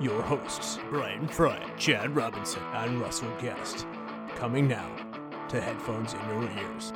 your hosts, Brian Fry, Chad Robinson, and Russell Guest. Coming now to headphones in your ears.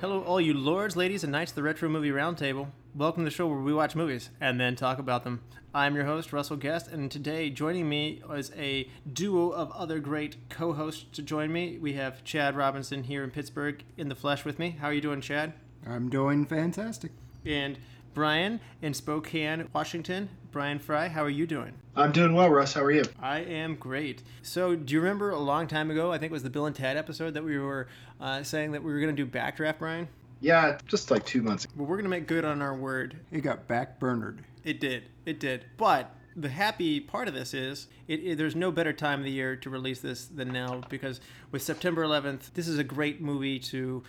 Hello, all you lords, ladies, and knights of the Retro Movie Roundtable. Welcome to the show where we watch movies and then talk about them. I'm your host, Russell Guest, and today joining me is a duo of other great co hosts to join me. We have Chad Robinson here in Pittsburgh in the flesh with me. How are you doing, Chad? I'm doing fantastic. And Brian in Spokane, Washington. Brian Fry, how are you doing? I'm doing well, Russ. How are you? I am great. So, do you remember a long time ago? I think it was the Bill and Ted episode that we were uh, saying that we were going to do backdraft, Brian. Yeah, just like two months. Well, we're going to make good on our word. It got backburnered. It did. It did. But the happy part of this is it, it, there's no better time of the year to release this than now because with September 11th, this is a great movie to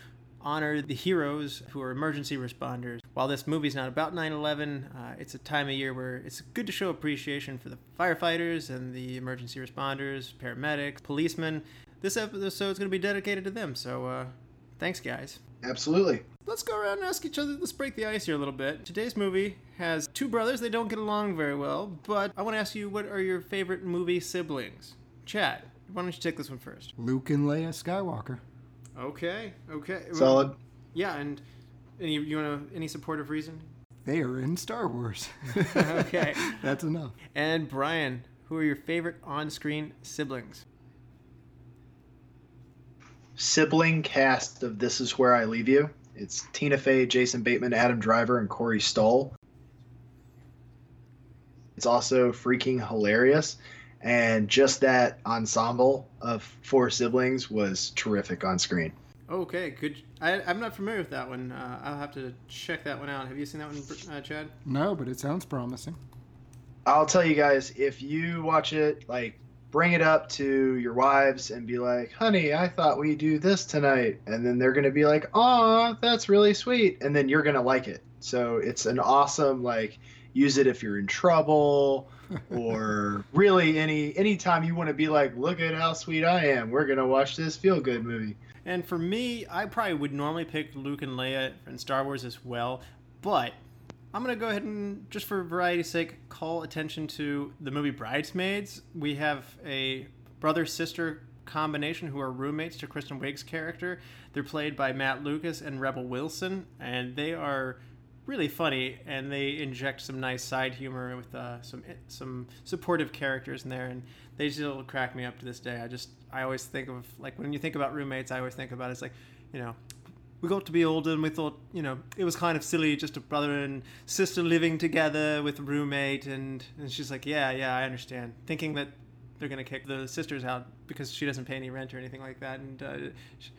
honor the heroes who are emergency responders. While this movie's not about 9 11, uh, it's a time of year where it's good to show appreciation for the firefighters and the emergency responders, paramedics, policemen. This episode is going to be dedicated to them, so uh, thanks, guys. Absolutely. Let's go around and ask each other. Let's break the ice here a little bit. Today's movie has two brothers. They don't get along very well, but I want to ask you what are your favorite movie siblings? Chad, why don't you take this one first? Luke and Leia Skywalker. Okay, okay. Solid. Yeah, and any you want to, any supportive reason? They are in Star Wars. okay. That's enough. And Brian, who are your favorite on-screen siblings? Sibling cast of This Is Where I Leave You. It's Tina Fey, Jason Bateman, Adam Driver, and Corey Stoll. It's also freaking hilarious. And just that ensemble of four siblings was terrific on screen. Okay, good. I, I'm not familiar with that one. Uh, I'll have to check that one out. Have you seen that one, uh, Chad? No, but it sounds promising. I'll tell you guys, if you watch it, like, bring it up to your wives and be like, honey, I thought we do this tonight. And then they're going to be like, aw, that's really sweet. And then you're going to like it. So it's an awesome, like, use it if you're in trouble or really any anytime you want to be like look at how sweet i am. We're gonna watch this feel good movie. And for me i probably would normally pick luke and leia in star wars as well but i'm gonna go ahead and just for variety's sake call attention to the movie bridesmaids. We have a brother sister combination who are roommates to kristen wiig's character. They're played by matt lucas and rebel wilson and they are really funny, and they inject some nice side humor with uh, some some supportive characters in there, and they still crack me up to this day. I just I always think of like when you think about roommates, I always think about it, it's like, you know, we got to be older and we thought, you know, it was kind of silly just a brother and sister living together with a roommate, and and she's like, yeah, yeah, I understand, thinking that they're gonna kick the sisters out because she doesn't pay any rent or anything like that, and uh,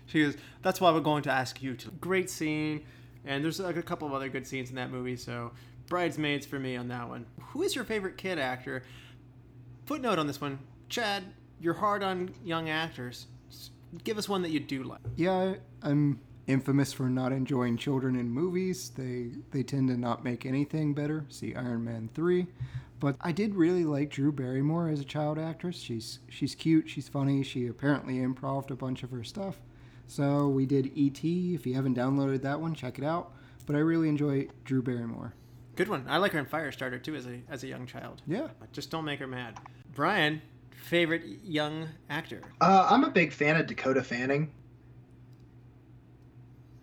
she goes, that's why we're going to ask you to. Great scene and there's like a couple of other good scenes in that movie. So, Bridesmaids for me on that one. Who is your favorite kid actor? Footnote on this one, Chad. You're hard on young actors. Give us one that you do like. Yeah, I'm infamous for not enjoying children in movies. They they tend to not make anything better. See Iron Man three. But I did really like Drew Barrymore as a child actress. She's she's cute. She's funny. She apparently improved a bunch of her stuff. So we did ET. If you haven't downloaded that one, check it out. But I really enjoy Drew Barrymore. Good one. I like her in Firestarter too as a as a young child. Yeah. Just don't make her mad. Brian, favorite young actor? Uh, I'm a big fan of Dakota Fanning.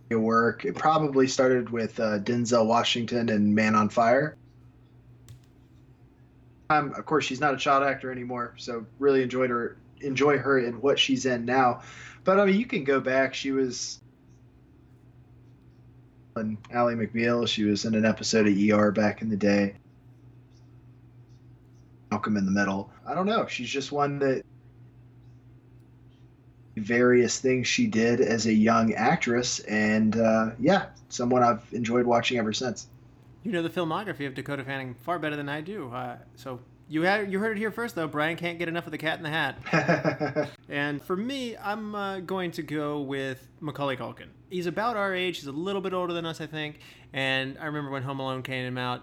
Your Work. It probably started with uh, Denzel Washington and Man on Fire. Um, of course, she's not a child actor anymore, so really enjoyed her. Enjoy her in what she's in now. But I mean, you can go back. She was and Ally McBeal. She was in an episode of ER back in the day. Malcolm in the Middle. I don't know. She's just one that various things she did as a young actress, and uh, yeah, someone I've enjoyed watching ever since. You know the filmography of Dakota Fanning far better than I do. Uh, so you had you heard it here first, though. Brian can't get enough of the Cat in the Hat. and for me, I'm uh, going to go with Macaulay Culkin. He's about our age. He's a little bit older than us, I think. And I remember when Home Alone came out.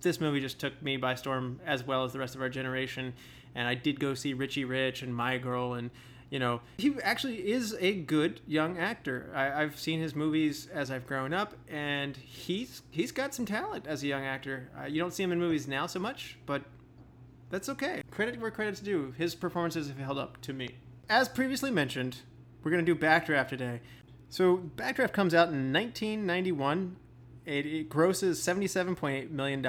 This movie just took me by storm, as well as the rest of our generation. And I did go see Richie Rich and My Girl, and you know he actually is a good young actor. I, I've seen his movies as I've grown up, and he's he's got some talent as a young actor. Uh, you don't see him in movies now so much, but that's okay. Credit where credit's due. His performances have held up to me. As previously mentioned, we're going to do Backdraft today. So, Backdraft comes out in 1991. It, it grosses $77.8 million,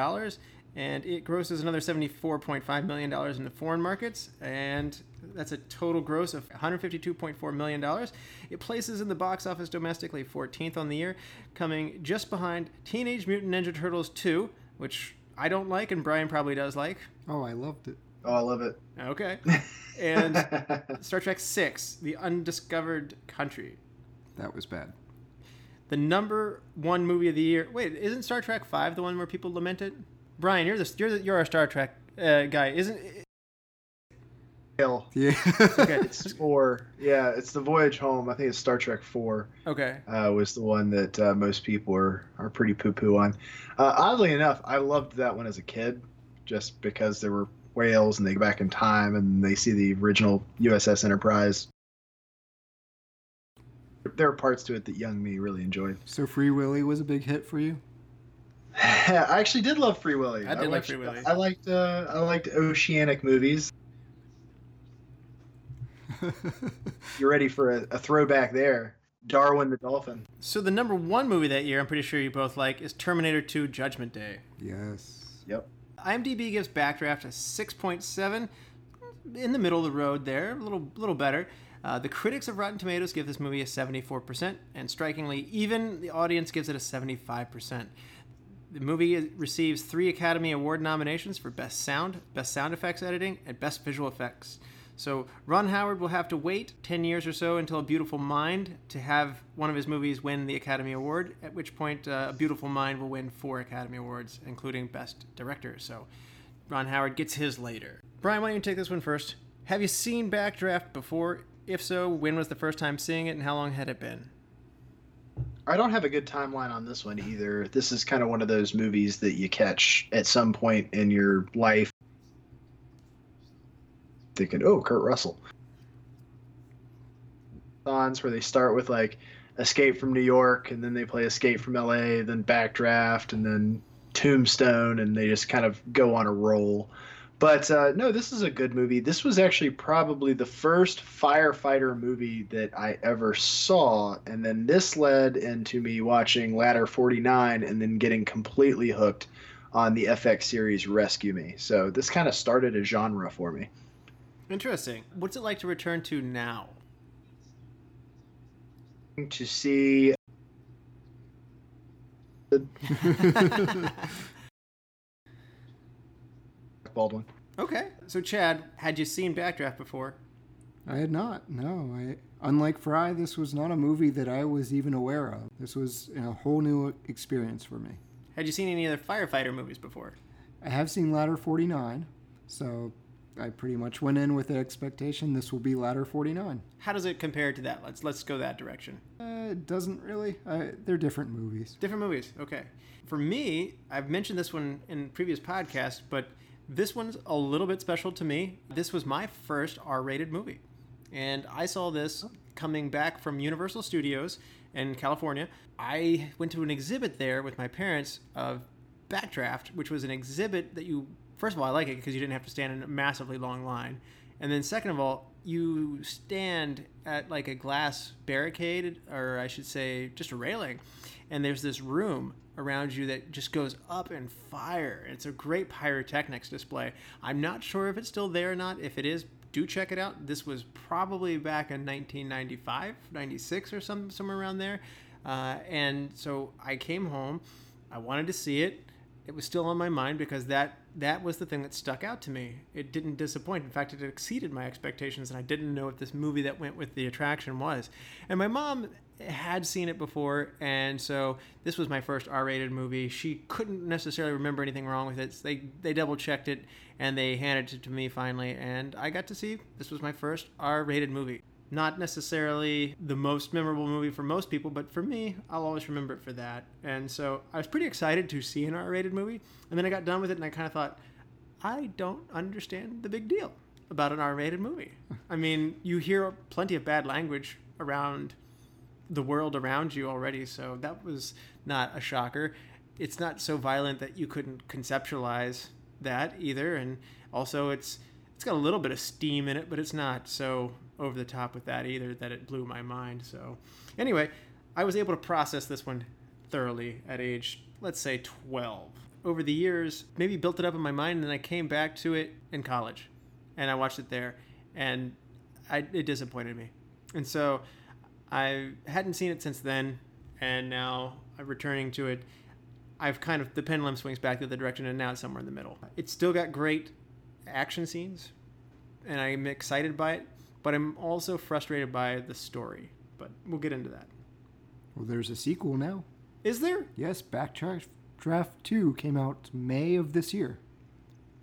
and it grosses another $74.5 million in the foreign markets, and that's a total gross of $152.4 million. It places in the box office domestically 14th on the year, coming just behind Teenage Mutant Ninja Turtles 2, which I don't like, and Brian probably does like. Oh, I loved it. Oh, I love it. Okay. And Star Trek Six: The Undiscovered Country. That was bad. The number one movie of the year. Wait, isn't Star Trek Five the one where people lament it? Brian, you're the you're the, you're our Star Trek uh, guy, isn't? Hill. Yeah. Okay. It's four. Yeah, it's the Voyage Home. I think it's Star Trek Four. Okay. Uh, was the one that uh, most people are are pretty poo poo on. Uh, oddly enough, I loved that one as a kid, just because there were whales and they go back in time and they see the original USS Enterprise. There are parts to it that young me really enjoyed. so Free Willy was a big hit for you? I actually did love Free Willy. I did like liked- Free Willy. I liked uh, I liked oceanic movies. You're ready for a, a throwback there. Darwin the Dolphin. So the number one movie that year, I'm pretty sure you both like, is Terminator 2: Judgment Day. yes. Yep. IMDb gives Backdraft a 6.7, in the middle of the road there, a little little better. Uh, the critics of Rotten Tomatoes give this movie a 74%, and strikingly, even the audience gives it a 75%. The movie receives three Academy Award nominations for Best Sound, Best Sound Effects Editing, and Best Visual Effects. So Ron Howard will have to wait 10 years or so until A Beautiful Mind to have one of his movies win the Academy Award, at which point uh, A Beautiful Mind will win four Academy Awards, including Best Director. So Ron Howard gets his later. Brian, why don't you take this one first? Have you seen Backdraft before? If so, when was the first time seeing it and how long had it been? I don't have a good timeline on this one either. This is kind of one of those movies that you catch at some point in your life. Thinking, oh, Kurt Russell. Songs where they start with like Escape from New York, and then they play Escape from LA, then Backdraft, and then Tombstone, and they just kind of go on a roll. But uh, no, this is a good movie. This was actually probably the first firefighter movie that I ever saw, and then this led into me watching Ladder 49 and then getting completely hooked on the FX series Rescue Me. So this kind of started a genre for me. Interesting. What's it like to return to now? To see Baldwin. Okay. So, Chad, had you seen Backdraft before? I had not. No, I unlike Fry, this was not a movie that I was even aware of. This was a whole new experience for me. Had you seen any other firefighter movies before? I have seen Ladder 49, so I pretty much went in with the expectation this will be Ladder 49. How does it compare to that? Let's let's go that direction. Uh, it doesn't really. Uh, they're different movies. Different movies. Okay. For me, I've mentioned this one in previous podcasts, but this one's a little bit special to me. This was my first R-rated movie. And I saw this coming back from Universal Studios in California. I went to an exhibit there with my parents of Backdraft, which was an exhibit that you first of all, I like it because you didn't have to stand in a massively long line. And then second of all, you stand at like a glass barricade, or I should say, just a railing, and there's this room around you that just goes up in fire. It's a great pyrotechnics display. I'm not sure if it's still there or not. If it is, do check it out. This was probably back in 1995, 96 or some somewhere around there. Uh, and so I came home. I wanted to see it. it was still on my mind because that that was the thing that stuck out to me. It didn't disappoint. In fact, it exceeded my expectations, and I didn't know what this movie that went with the attraction was. And my mom had seen it before, and so this was my first R-rated movie. She couldn't necessarily remember anything wrong with it. So they they double checked it, and they handed it to me finally, and I got to see this was my first R-rated movie. Not necessarily the most memorable movie for most people, but for me, I'll always remember it for that. And so I was pretty excited to see an R-rated movie, and then I got done with it, and I kind of thought, I don't understand the big deal about an R-rated movie. I mean, you hear plenty of bad language around the world around you already, so that was not a shocker. It's not so violent that you couldn't conceptualize that either, and also it's it's got a little bit of steam in it, but it's not so over the top with that either that it blew my mind. So, anyway, I was able to process this one thoroughly at age, let's say, 12. Over the years, maybe built it up in my mind, and then I came back to it in college, and I watched it there, and I, it disappointed me. And so I hadn't seen it since then, and now I'm returning to it. I've kind of the pendulum swings back the other direction, and now it's somewhere in the middle. It's still got great action scenes, and I'm excited by it, but I'm also frustrated by the story. But we'll get into that. Well, there's a sequel now. Is there? Yes, Backdraft Draft 2 came out May of this year.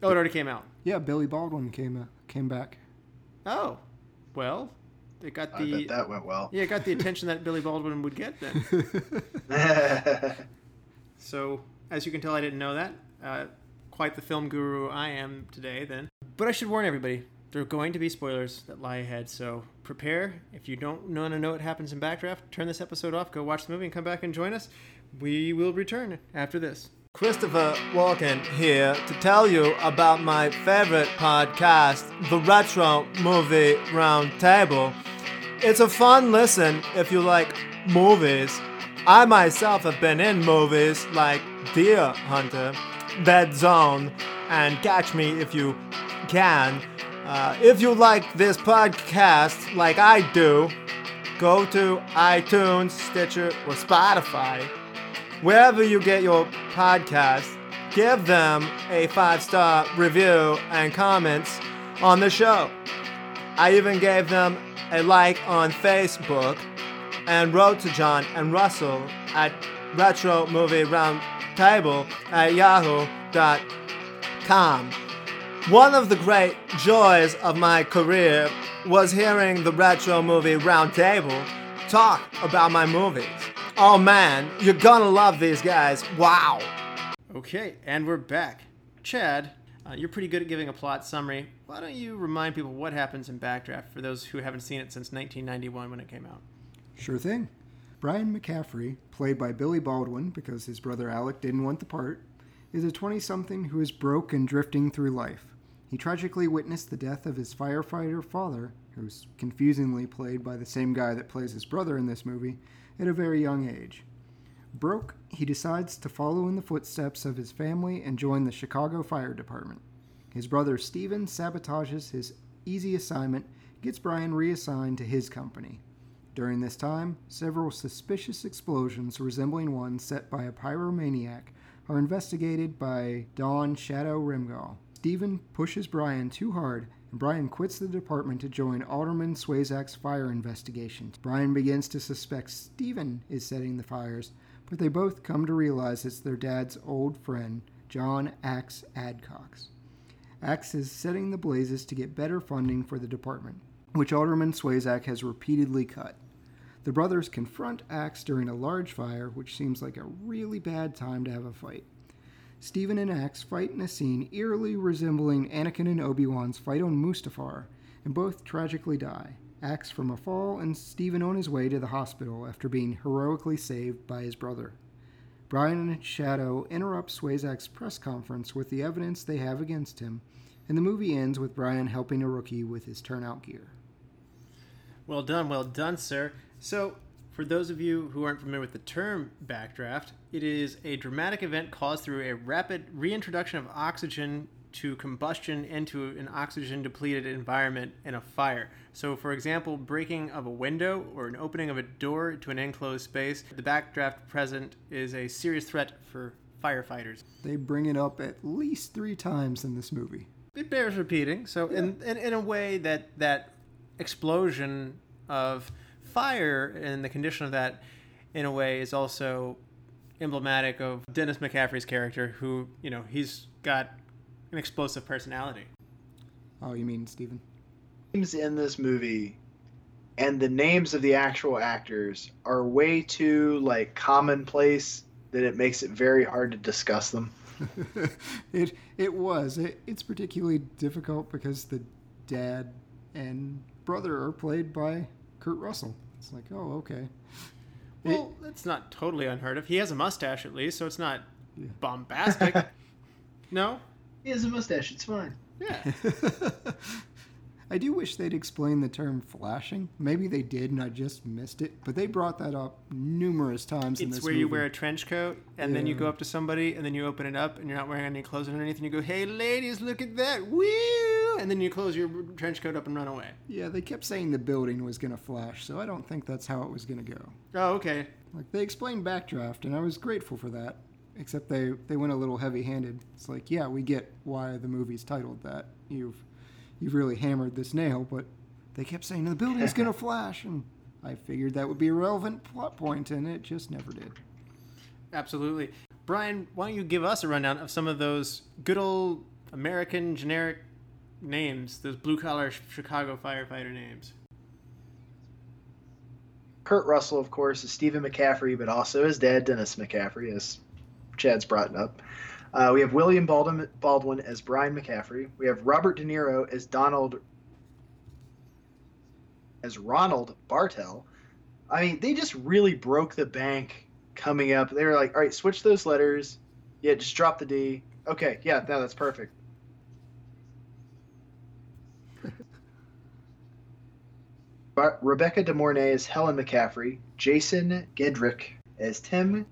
Oh, it already came out. Yeah, Billy Baldwin came uh, came back. Oh, well, it got the I the bet that went well. yeah, it got the attention that Billy Baldwin would get then. So, as you can tell, I didn't know that. Uh, quite the film guru I am today, then. But I should warn everybody there are going to be spoilers that lie ahead, so prepare. If you don't want to know what happens in Backdraft, turn this episode off, go watch the movie, and come back and join us. We will return after this. Christopher Walken here to tell you about my favorite podcast, the Retro Movie Roundtable. It's a fun listen if you like movies. I myself have been in movies like Deer Hunter, Dead Zone, and Catch Me If You Can. Uh, if you like this podcast like I do, go to iTunes, Stitcher, or Spotify wherever you get your podcast, give them a five star review and comments on the show. I even gave them a like on Facebook and wrote to John and Russell at Retro Movie Roundtable at yahoo.com. One of the great joys of my career was hearing the Retro Movie Roundtable talk about my movies. Oh man, you're gonna love these guys. Wow. Okay, and we're back. Chad, uh, you're pretty good at giving a plot summary. Why don't you remind people what happens in Backdraft for those who haven't seen it since 1991 when it came out? Sure thing. Brian McCaffrey, played by Billy Baldwin because his brother Alec didn't want the part, is a 20 something who is broke and drifting through life. He tragically witnessed the death of his firefighter father, who's confusingly played by the same guy that plays his brother in this movie, at a very young age. Broke, he decides to follow in the footsteps of his family and join the Chicago Fire Department. His brother Steven sabotages his easy assignment, gets Brian reassigned to his company. During this time, several suspicious explosions resembling one set by a pyromaniac are investigated by Don Shadow Rimgale. Steven pushes Brian too hard, and Brian quits the department to join Alderman Swayzak's fire investigation. Brian begins to suspect Steven is setting the fires, but they both come to realize it's their dad's old friend, John Axe Adcox. Axe is setting the blazes to get better funding for the department, which Alderman Swayzak has repeatedly cut. The brothers confront Axe during a large fire, which seems like a really bad time to have a fight. Stephen and Axe fight in a scene eerily resembling Anakin and Obi-Wan's fight on Mustafar, and both tragically die. Axe from a fall, and Stephen on his way to the hospital after being heroically saved by his brother. Brian and Shadow interrupt Swayzak's press conference with the evidence they have against him, and the movie ends with Brian helping a rookie with his turnout gear. Well done, well done, sir. So, for those of you who aren't familiar with the term backdraft, it is a dramatic event caused through a rapid reintroduction of oxygen to combustion into an oxygen depleted environment in a fire. So, for example, breaking of a window or an opening of a door to an enclosed space, the backdraft present is a serious threat for firefighters. They bring it up at least three times in this movie. It bears repeating. So, in, in in a way that that explosion of fire and the condition of that, in a way, is also emblematic of Dennis McCaffrey's character, who you know he's got an explosive personality. Oh, you mean Steven? Names in this movie and the names of the actual actors are way too like commonplace that it makes it very hard to discuss them. it it was. It, it's particularly difficult because the dad and brother are played by Kurt Russell. It's like, oh, okay. Well, it's not totally unheard of. He has a mustache at least, so it's not bombastic. no? He has a mustache. It's fine. Yeah. I do wish they'd explain the term flashing. Maybe they did and I just missed it. But they brought that up numerous times in It's this where movie. you wear a trench coat and then you go up to somebody and then you open it up and you're not wearing any clothes underneath and you go, "Hey ladies, look at that. Woo!" And then you close your trench coat up and run away. Yeah, they kept saying the building was going to flash, so I don't think that's how it was going to go. Oh, okay. Like they explained backdraft, and I was grateful for that. Except they they went a little heavy-handed. It's like, yeah, we get why the movie's titled that. You've you've really hammered this nail, but they kept saying the building's gonna flash, and I figured that would be a relevant plot point, and it just never did. Absolutely. Brian, why don't you give us a rundown of some of those good old American generic names, those blue collar Chicago firefighter names? Kurt Russell, of course, is Stephen McCaffrey, but also his dad, Dennis McCaffrey, as Chad's brought up. Uh, we have William Baldwin, Baldwin as Brian McCaffrey. We have Robert De Niro as Donald, as Ronald Bartel. I mean, they just really broke the bank coming up. They were like, all right, switch those letters. Yeah, just drop the D. Okay, yeah, no, that's perfect. But Rebecca De Mornay as Helen McCaffrey, Jason Gedrick as Tim,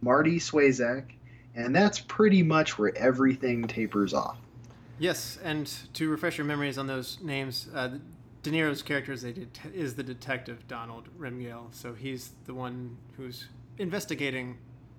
Marty Swayzak, and that's pretty much where everything tapers off. Yes, and to refresh your memories on those names, uh, De Niro's character is, a det- is the detective Donald Rimgale, so he's the one who's investigating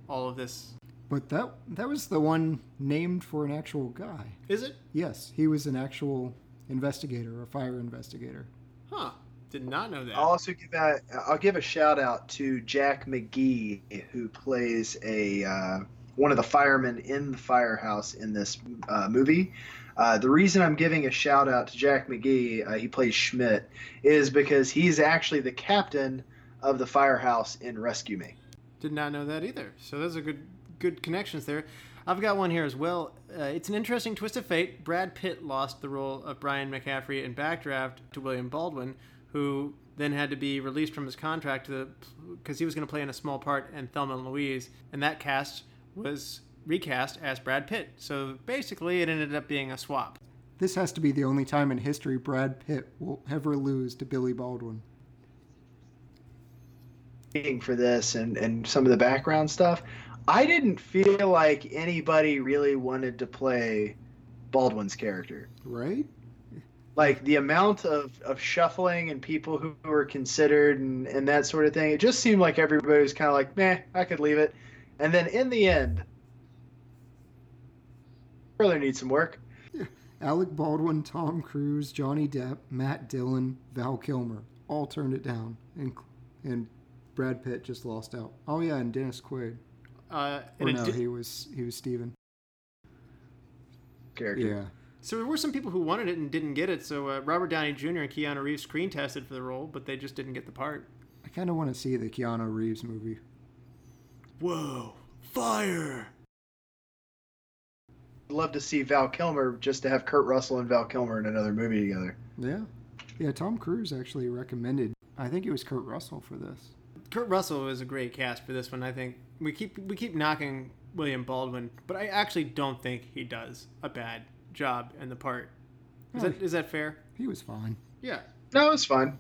all of this. But that that was the one named for an actual guy. Is it? Yes, he was an actual investigator, or fire investigator. Huh. Did not know that. I'll also give a I'll give a shout out to Jack McGee who plays a uh, one of the firemen in the firehouse in this uh, movie. Uh, the reason I'm giving a shout out to Jack McGee, uh, he plays Schmidt, is because he's actually the captain of the firehouse in Rescue Me. Did not know that either. So those are good good connections there. I've got one here as well. Uh, it's an interesting twist of fate. Brad Pitt lost the role of Brian McCaffrey in Backdraft to William Baldwin, who then had to be released from his contract because he was going to play in a small part in Thelma and Louise, and that cast was recast as Brad Pitt. So basically, it ended up being a swap. This has to be the only time in history Brad Pitt will ever lose to Billy Baldwin. for this and, and some of the background stuff, I didn't feel like anybody really wanted to play Baldwin's character. Right? Like the amount of, of shuffling and people who were considered and, and that sort of thing, it just seemed like everybody was kind of like, meh, I could leave it. And then in the end, really need some work. Alec Baldwin, Tom Cruise, Johnny Depp, Matt Dillon, Val Kilmer all turned it down, and and Brad Pitt just lost out. Oh yeah, and Dennis Quaid. Uh, Or and no, di- he was he was Steven. Character. Yeah. So there were some people who wanted it and didn't get it. So uh, Robert Downey Jr. and Keanu Reeves screen tested for the role, but they just didn't get the part. I kind of want to see the Keanu Reeves movie. Whoa! Fire! I'd love to see Val Kilmer just to have Kurt Russell and Val Kilmer in another movie together. Yeah. Yeah, Tom Cruise actually recommended. I think it was Kurt Russell for this. Kurt Russell is a great cast for this one. I think we keep we keep knocking William Baldwin, but I actually don't think he does a bad job in the part. Is Oh. that is that fair? He was fine. Yeah. No, it's fine.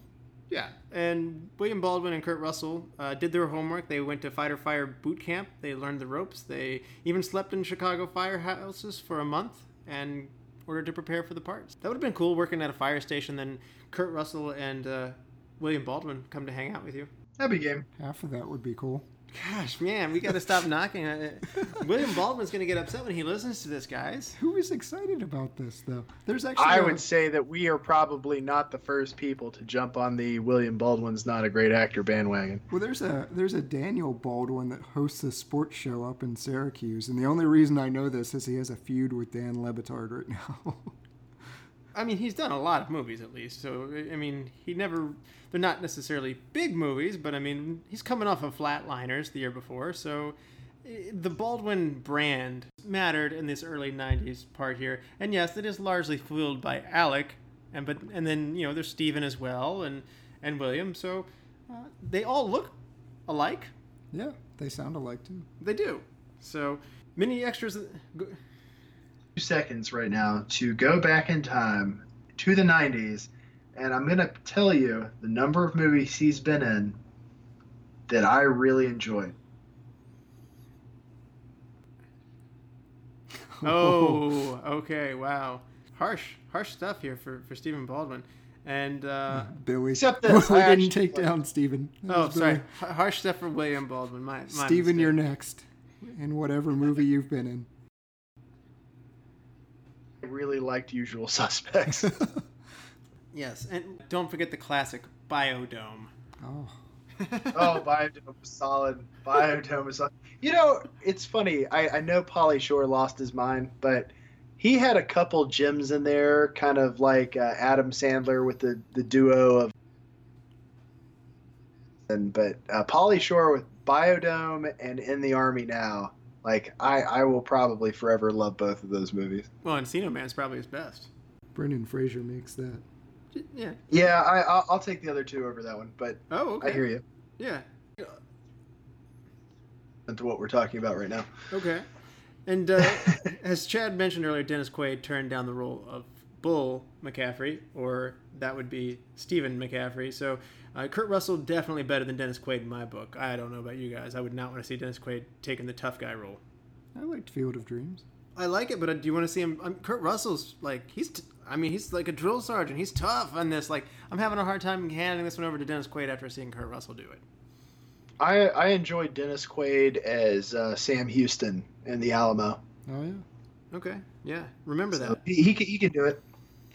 Yeah, and William Baldwin and Kurt Russell uh, did their homework. They went to fighter fire boot camp. They learned the ropes. They even slept in Chicago firehouses for a month and ordered to prepare for the parts. That would have been cool working at a fire station. Then Kurt Russell and uh, William Baldwin come to hang out with you. Happy game. Half of that would be cool. Gosh, man, we got to stop knocking. on it. William Baldwin's going to get upset when he listens to this, guys. Who is excited about this though? There's actually I a- would say that we are probably not the first people to jump on the William Baldwin's not a great actor bandwagon. Well, there's a there's a Daniel Baldwin that hosts a sports show up in Syracuse, and the only reason I know this is he has a feud with Dan Le Batard right now. I mean, he's done a lot of movies at least. So, I mean, he never. They're not necessarily big movies, but I mean, he's coming off of Flatliners the year before. So, eh, the Baldwin brand mattered in this early '90s part here. And yes, it is largely fueled by Alec, and but and then you know there's Steven as well, and and William. So, uh, they all look alike. yeah, they sound alike too. They do. So, many extras. Go- Two seconds right now to go back in time to the 90s, and I'm going to tell you the number of movies he's been in that I really enjoyed. Oh, okay, wow. Harsh, harsh stuff here for, for Stephen Baldwin. And, uh, Billy. Except that we I didn't take like- down Stephen. That oh, sorry. Harsh stuff for William Baldwin. My, my Steven, mistake. you're next. In whatever movie you've been in. I really liked Usual Suspects. Yes, and don't forget the classic Biodome. Oh, oh, Biodome was solid. Biodome was solid. You know, it's funny. I, I know Pauly Shore lost his mind, but he had a couple gems in there, kind of like uh, Adam Sandler with the, the duo of. And but uh, Pauly Shore with Biodome and In the Army Now, like I I will probably forever love both of those movies. Well, Encino Man's probably his best. Brendan Fraser makes that. Yeah. Yeah, I I'll, I'll take the other two over that one, but Oh, okay. I hear you. Yeah. Into what we're talking about right now. Okay. And uh, as Chad mentioned earlier, Dennis Quaid turned down the role of Bull McCaffrey, or that would be Stephen McCaffrey. So uh, Kurt Russell definitely better than Dennis Quaid in my book. I don't know about you guys. I would not want to see Dennis Quaid taking the tough guy role. I liked Field of Dreams. I like it, but uh, do you want to see him? Um, Kurt Russell's like he's. T- I mean, he's like a drill sergeant. He's tough on this. Like I'm having a hard time handing this one over to Dennis Quaid after seeing Kurt Russell do it. I I enjoyed Dennis Quaid as uh, Sam Houston in The Alamo. Oh yeah. Okay. Yeah. Remember So that. he, he can he can do it.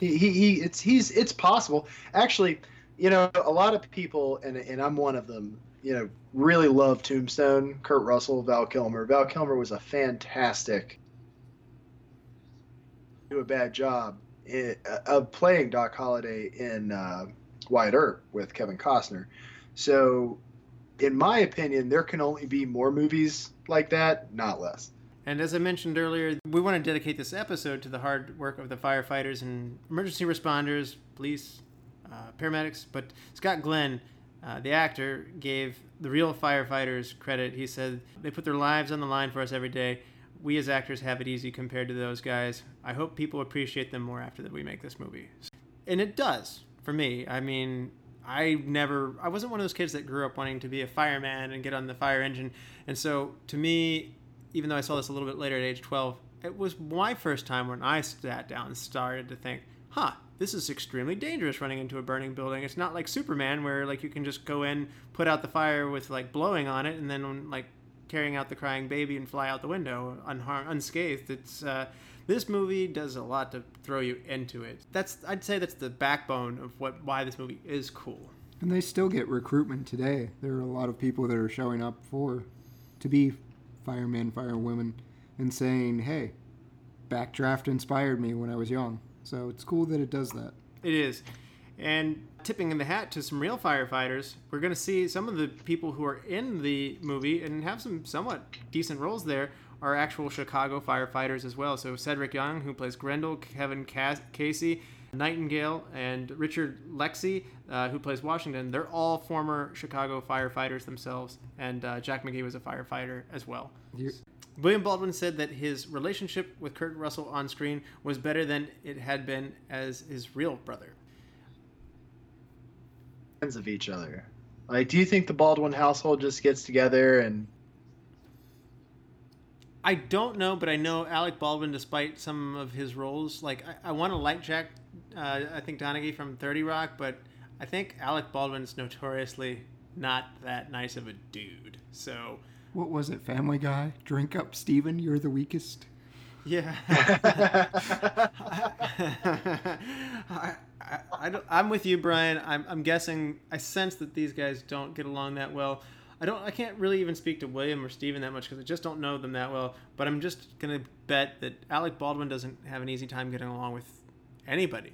He, he he it's he's it's possible. Actually, you know, a lot of people and and I'm one of them. You know, really love Tombstone. Kurt Russell, Val Kilmer. Val Kilmer was a fantastic. Do a bad job in, uh, of playing Doc Holliday in uh, Wyatt Earp with Kevin Costner. So, in my opinion, there can only be more movies like that, not less. And as I mentioned earlier, we want to dedicate this episode to the hard work of the firefighters and emergency responders, police, uh, paramedics. But Scott Glenn, uh, the actor, gave the real firefighters credit. He said they put their lives on the line for us every day. We as actors have it easy compared to those guys. I hope people appreciate them more after that we make this movie. And it does for me. I mean, I never, I wasn't one of those kids that grew up wanting to be a fireman and get on the fire engine. And so to me, even though I saw this a little bit later at age 12, it was my first time when I sat down and started to think, huh, this is extremely dangerous running into a burning building. It's not like Superman where like you can just go in, put out the fire with like blowing on it, and then like carrying out the crying baby and fly out the window unharmed, unscathed. It's uh, this movie does a lot to throw you into it. That's I'd say that's the backbone of what why this movie is cool. And they still get recruitment today. There are a lot of people that are showing up for to be firemen, firewomen, and saying, "Hey, Backdraft inspired me when I was young." So it's cool that it does that. It is. And tipping in the hat to some real firefighters, we're going to see some of the people who are in the movie and have some somewhat decent roles there are actual Chicago firefighters as well. So Cedric Young, who plays Grindle, Kevin Cas- Casey, Nightingale, and Richard Lexsee, uh, who plays Washington. They're all former Chicago firefighters themselves, and uh, Jack McGee was a firefighter as well. You- William Baldwin said that his relationship with Kurt Russell on screen was better than it had been as his real brother. Friends of each other. Like, do you think the Baldwin household just gets together and I don't know, but I know Alec Baldwin, despite some of his roles, like I, I want to like Jack, uh, I think Donaghy from Thirty Rock, but I think Alec Baldwin's notoriously not that nice of a dude. So, What was it, Family Guy? Drink up, Steven, you're the weakest. yeah. I, I, I i'm with you, Brian. I'm, I'm guessing, I sense that these guys don't get along that well. I don't. I can't really even speak to William or Steven that much because I just don't know them that well. But I'm just gonna bet that Alec Baldwin doesn't have an easy time getting along with anybody.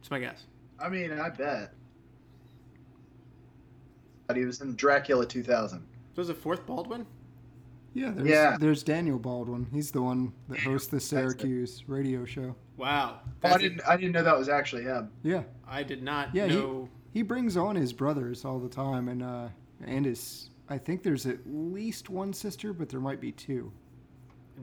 It's my guess. I mean, I bet. But he was in Dracula 2000. So there's a fourth Baldwin. Yeah, there's, Yeah. there's Daniel Baldwin. He's the one that hosts the Syracuse radio show. Wow. Oh, I didn't. I didn't know that was actually him. Yeah, I did not Yeah, he- he brings on his brothers all the time, and uh, and his. I think there's at least one sister, but there might be two.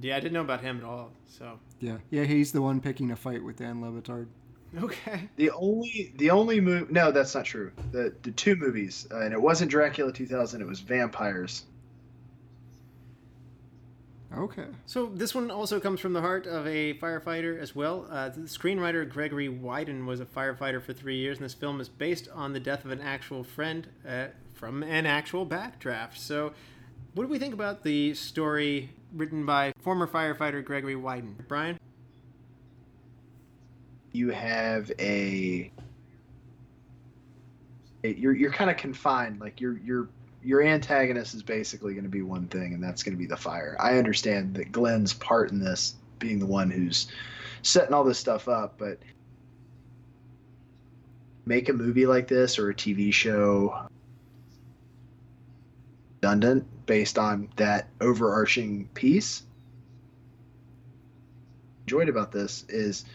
Yeah, I didn't know about him at all. So Yeah, yeah, he's the one picking a fight with Dan Le Batard. Okay. The only, the only movie. No, that's not true. The the two movies, uh, and it wasn't Dracula 2000. It was Vampires. Okay. So this one also comes from the heart of a firefighter as well. Uh, the screenwriter Gregory Widen was a firefighter for three years, and this film is based on the death of an actual friend uh, from an actual backdraft. So, what do we think about the story written by former firefighter Gregory Widen? Brian? You have a. You're you're kind of confined. Like your your your antagonist is basically going to be one thing, and that's going to be the fire. I understand that Glenn's part in this being the one who's setting all this stuff up, but make a movie like this or a TV show redundant based on that overarching piece. Enjoyed about this is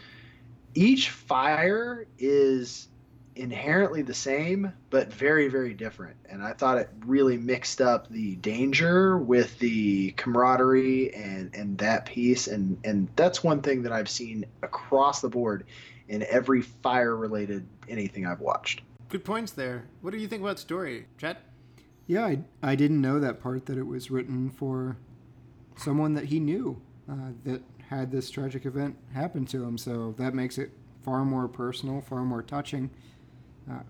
each fire is inherently the same but very very different and i thought it really mixed up the danger with the camaraderie and and that piece and and that's one thing that i've seen across the board in every fire related anything i've watched Good points there. What do you think about story, Chet? Yeah, I, I didn't know that part that it was written for someone that he knew uh, that had this tragic event happen to him. So that makes it far more personal, far more touching. Uh,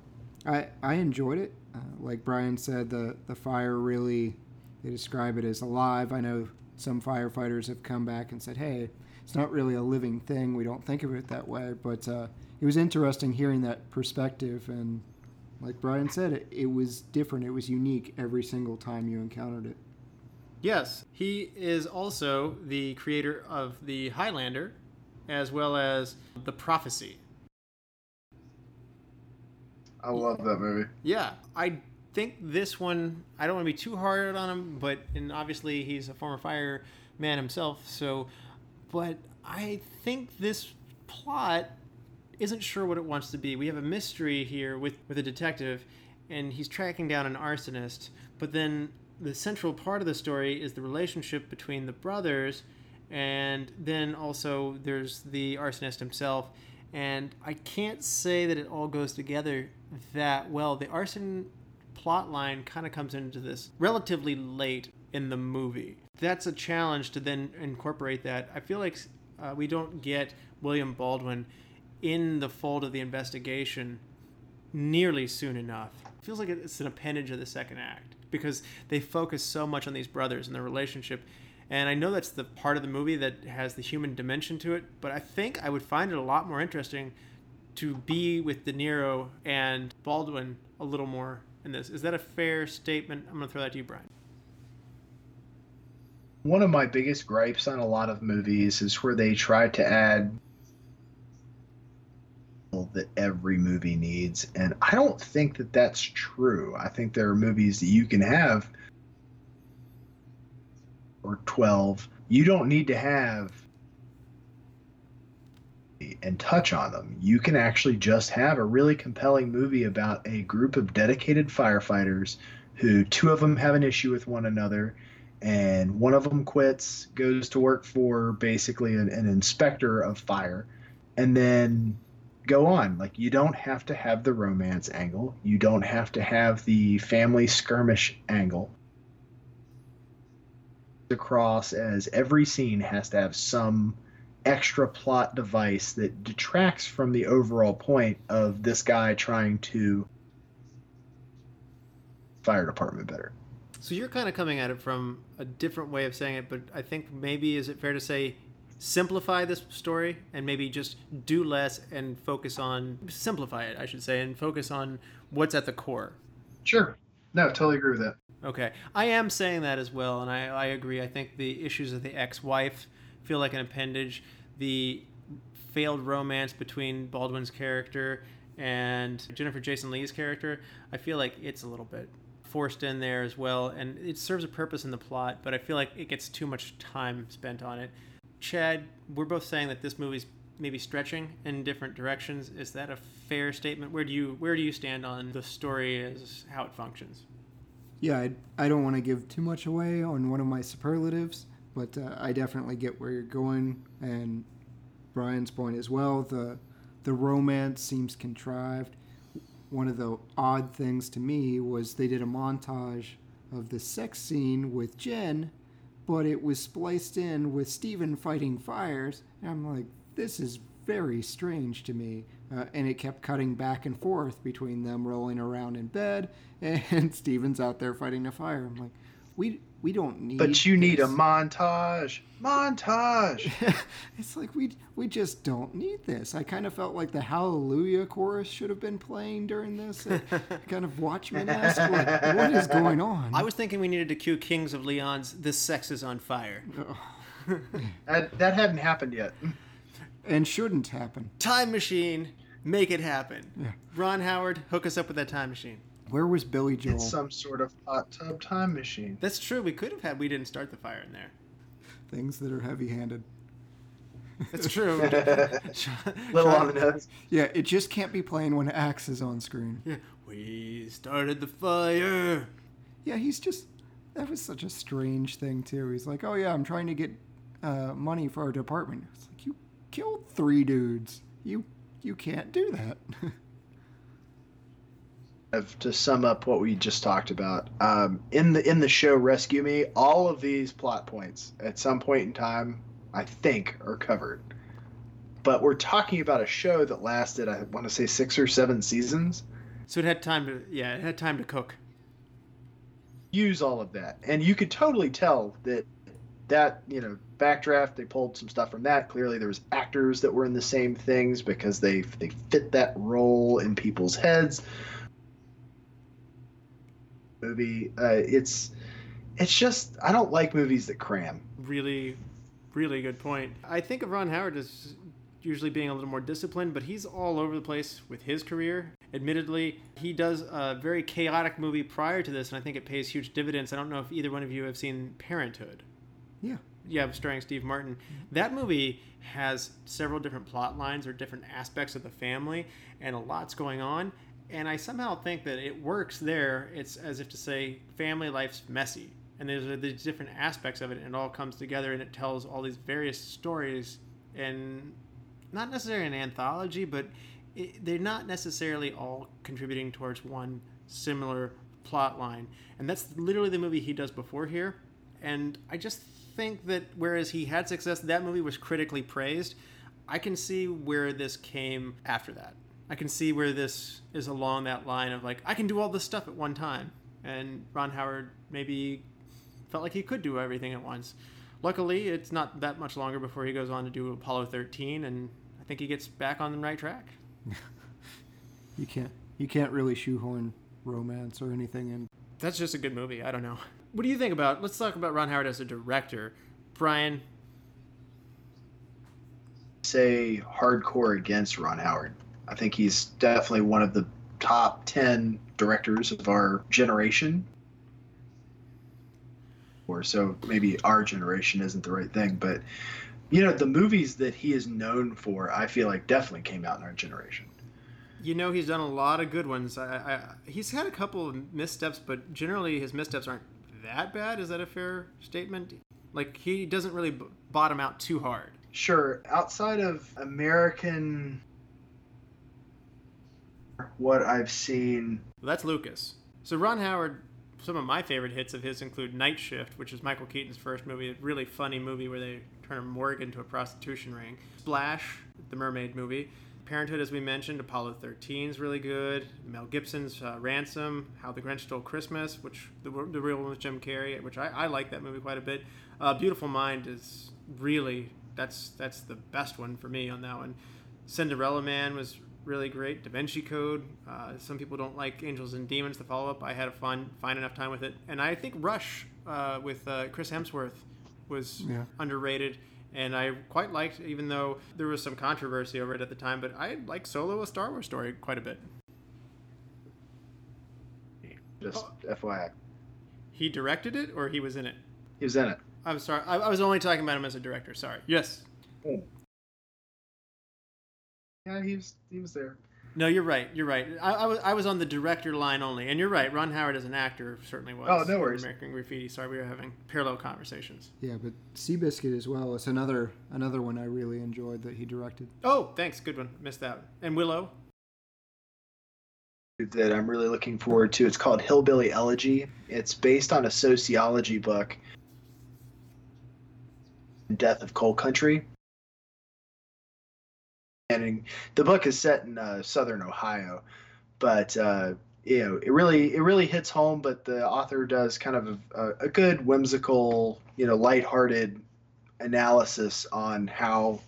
I I enjoyed it. Uh, like Brian said, the the fire really they describe it as alive. I know some firefighters have come back and said, "Hey, it's not really a living thing. We don't think of it that way." But uh, it was interesting hearing that perspective and like Brian said, it, it was different. It was unique every single time you encountered it. Yes, he is also the creator of the Highlander, as well as the Prophecy. i love that movie Yeah, I think this one. I don't want to be too hard on him, but and obviously he's a former fireman himself. So, but I think this plot isn't sure what it wants to be. We have a mystery here with with a detective, and he's tracking down an arsonist. But then the central part of the story is the relationship between the brothers, and then also there's the arsonist himself. And I can't say that it all goes together that well. The arson plot line kind of comes into this relatively late in the movie. That's a challenge to then incorporate that. I feel like uh, we don't get William Baldwin in the fold of the investigation nearly soon enough. It feels like it's an appendage of the second act because they focus so much on these brothers and their relationship. And I know that's the part of the movie that has the human dimension to it, but I think I would find it a lot more interesting to be with De Niro and Baldwin a little more in this. Is that a fair statement? I'm going to throw that to you, Brian. one of my biggest gripes on a lot of movies is where they try to add that every movie needs and i don't think that that's true. I think there are movies that you can have or 12 you don't need to have and touch on them. You can actually just have a really compelling movie about a group of dedicated firefighters who two of them have an issue with one another and one of them quits, goes to work for basically an, an inspector of fire, and then go on. Like you don't have to have the romance angle, you don't have to have the family skirmish angle. Across as every scene has to have some extra plot device that detracts from the overall point of this guy trying to fire department better. So you're kind of coming at it from a different way of saying it, but I think maybe is it fair to say simplify this story and maybe just do less and focus on simplify it, I should say, and focus on what's at the core. Sure. No, totally agree with that. Okay, I am saying that as well, and I, I agree. I think the issues of the ex-wife feel like an appendage. The failed romance between Baldwin's character and Jennifer Jason Leigh's character, I feel like it's a little bit forced in there as well, and it serves a purpose in the plot, but I feel like it gets too much time spent on it. Chad, we're both saying that this movie's maybe stretching in different directions. Is that a fair statement? Where do you where do you stand on the story as how it functions? Yeah, I, I don't want to give too much away on one of my superlatives, but uh, I definitely get where you're going, and Brian's point as well. The the romance seems contrived. One of the odd things to me was they did a montage of the sex scene with Jen, but it was spliced in with Steven fighting fires. And I'm like, this is very strange to me. Uh, and it kept cutting back and forth between them rolling around in bed and Steven's out there fighting a fire. I'm like, we we don't need. But you need a montage. Montage. it's like we we just don't need this. I kind of felt like the Hallelujah chorus should have been playing during this. kind of Watchmen esque. Like, what is going on? I was thinking we needed to cue Kings of Leon's "This Sex Is on Fire." that, that hadn't happened yet. and shouldn't happen. Time machine, make it happen. Yeah. Ron Howard, hook us up with that time machine. Where was Billy Joel? It's some sort of hot tub time machine. That's true. We could have had. We didn't start the fire in there. Things that are heavy-handed. That's true. Little on the nose. Yeah, it just can't be playing when Axe is on screen. Yeah. We started the fire. Yeah, he's just. That was such a strange thing too. He's like, "Oh yeah, I'm trying to get uh, money for our department." It's like you killed three dudes. You you can't do that. Of- to sum up what we just talked about um, in the in the show rescue me all of these plot points at some point in time i think are covered but we're talking about a show that lasted i want to say six or seven seasons So it had time to. Yeah, it had time to cook. use all of that and you could totally tell that that you know backdraft they pulled some stuff from that clearly there was actors that were in the same things because they they fit that role in people's heads movie uh, it's it's just i don't like movies that cram Really, really good point. I think of Ron Howard as usually being a little more disciplined, but he's all over the place with his career. Admittedly, he does a very chaotic movie prior to this, and I think it pays huge dividends. I don't know if either one of you have seen Parenthood. yeah. Yeah, starring Steve Martin. That movie has several different plot lines or different aspects of the family, and a lot's going on. And I somehow think that it works there. It's as if to say, family life's messy, and there's these different aspects of it, and it all comes together, and it tells all these various stories, and not necessarily an anthology, but it, they're not necessarily all contributing towards one similar plot line. And that's literally the movie he does before here. And I just think that whereas he had success, that movie was critically praised. I can see where this came after that. I can see where this is along that line of like, I can do all this stuff at one time. And Ron Howard maybe felt like he could do everything at once. Luckily, it's not that much longer before he goes on to do Apollo 13, and I think he gets back on the right track. You can't you can't really shoehorn romance or anything in. That's just a good movie. I don't know. What do you think about? Let's talk about Ron Howard as a director. Brian, say hardcore against ron howard i think he's definitely one of the top 10 directors of our generation or so maybe our generation isn't the right thing but you know the movies that he is known for i feel like definitely came out in our generation you know he's done a lot of good ones. I, I, he's had a couple of missteps, but generally his missteps aren't that bad. Is that a fair statement? Like he doesn't really b- bottom out too hard. sure outside of american what i've seen Well, that's Lucas. So Ron Howard, some of my favorite hits of his include Night Shift, which is Michael Keaton's first movie, a really funny movie where they turn a morgue into a prostitution ring. Splash, the mermaid movie. Parenthood, as we mentioned, Apollo 13 is really good. Mel Gibson's uh, Ransom, How the Grinch Stole Christmas, which the, the real one with Jim Carrey, which I, I like that movie quite a bit. Uh, Beautiful Mind is really that's that's the best one for me on that one. Cinderella Man was really great. Da Vinci Code. Uh, some people don't like Angels and Demons, the follow up. I had a fun, fine enough time with it. And I think Rush uh, with uh, Chris Hemsworth was Yeah. underrated. And I quite liked, even though there was some controversy over it at the time, but I like Solo, a Star Wars story, quite a bit. Just FYI, He directed it or he was in it? he was in it. I'm sorry. I, I was only talking about him as a director. Sorry. Yes. Yeah, he was. He was there. No, you're right. You're right. I, I, was, I was on the director line only. And you're right. Ron Howard as an actor certainly was. Oh, no worries. American Graffiti. Sorry, we were having parallel conversations. Yeah, but Seabiscuit as well. It's another another one I really enjoyed that he directed. Oh, thanks. Good one. Missed that. And Willow. that I'm really looking forward to. It's called Hillbilly Elegy. It's based on a sociology book, Death of Coal Country. And the book is set in uh, southern Ohio, but uh, you know it really it really hits home. But the author does kind of a, a good whimsical, you know, lighthearted analysis on how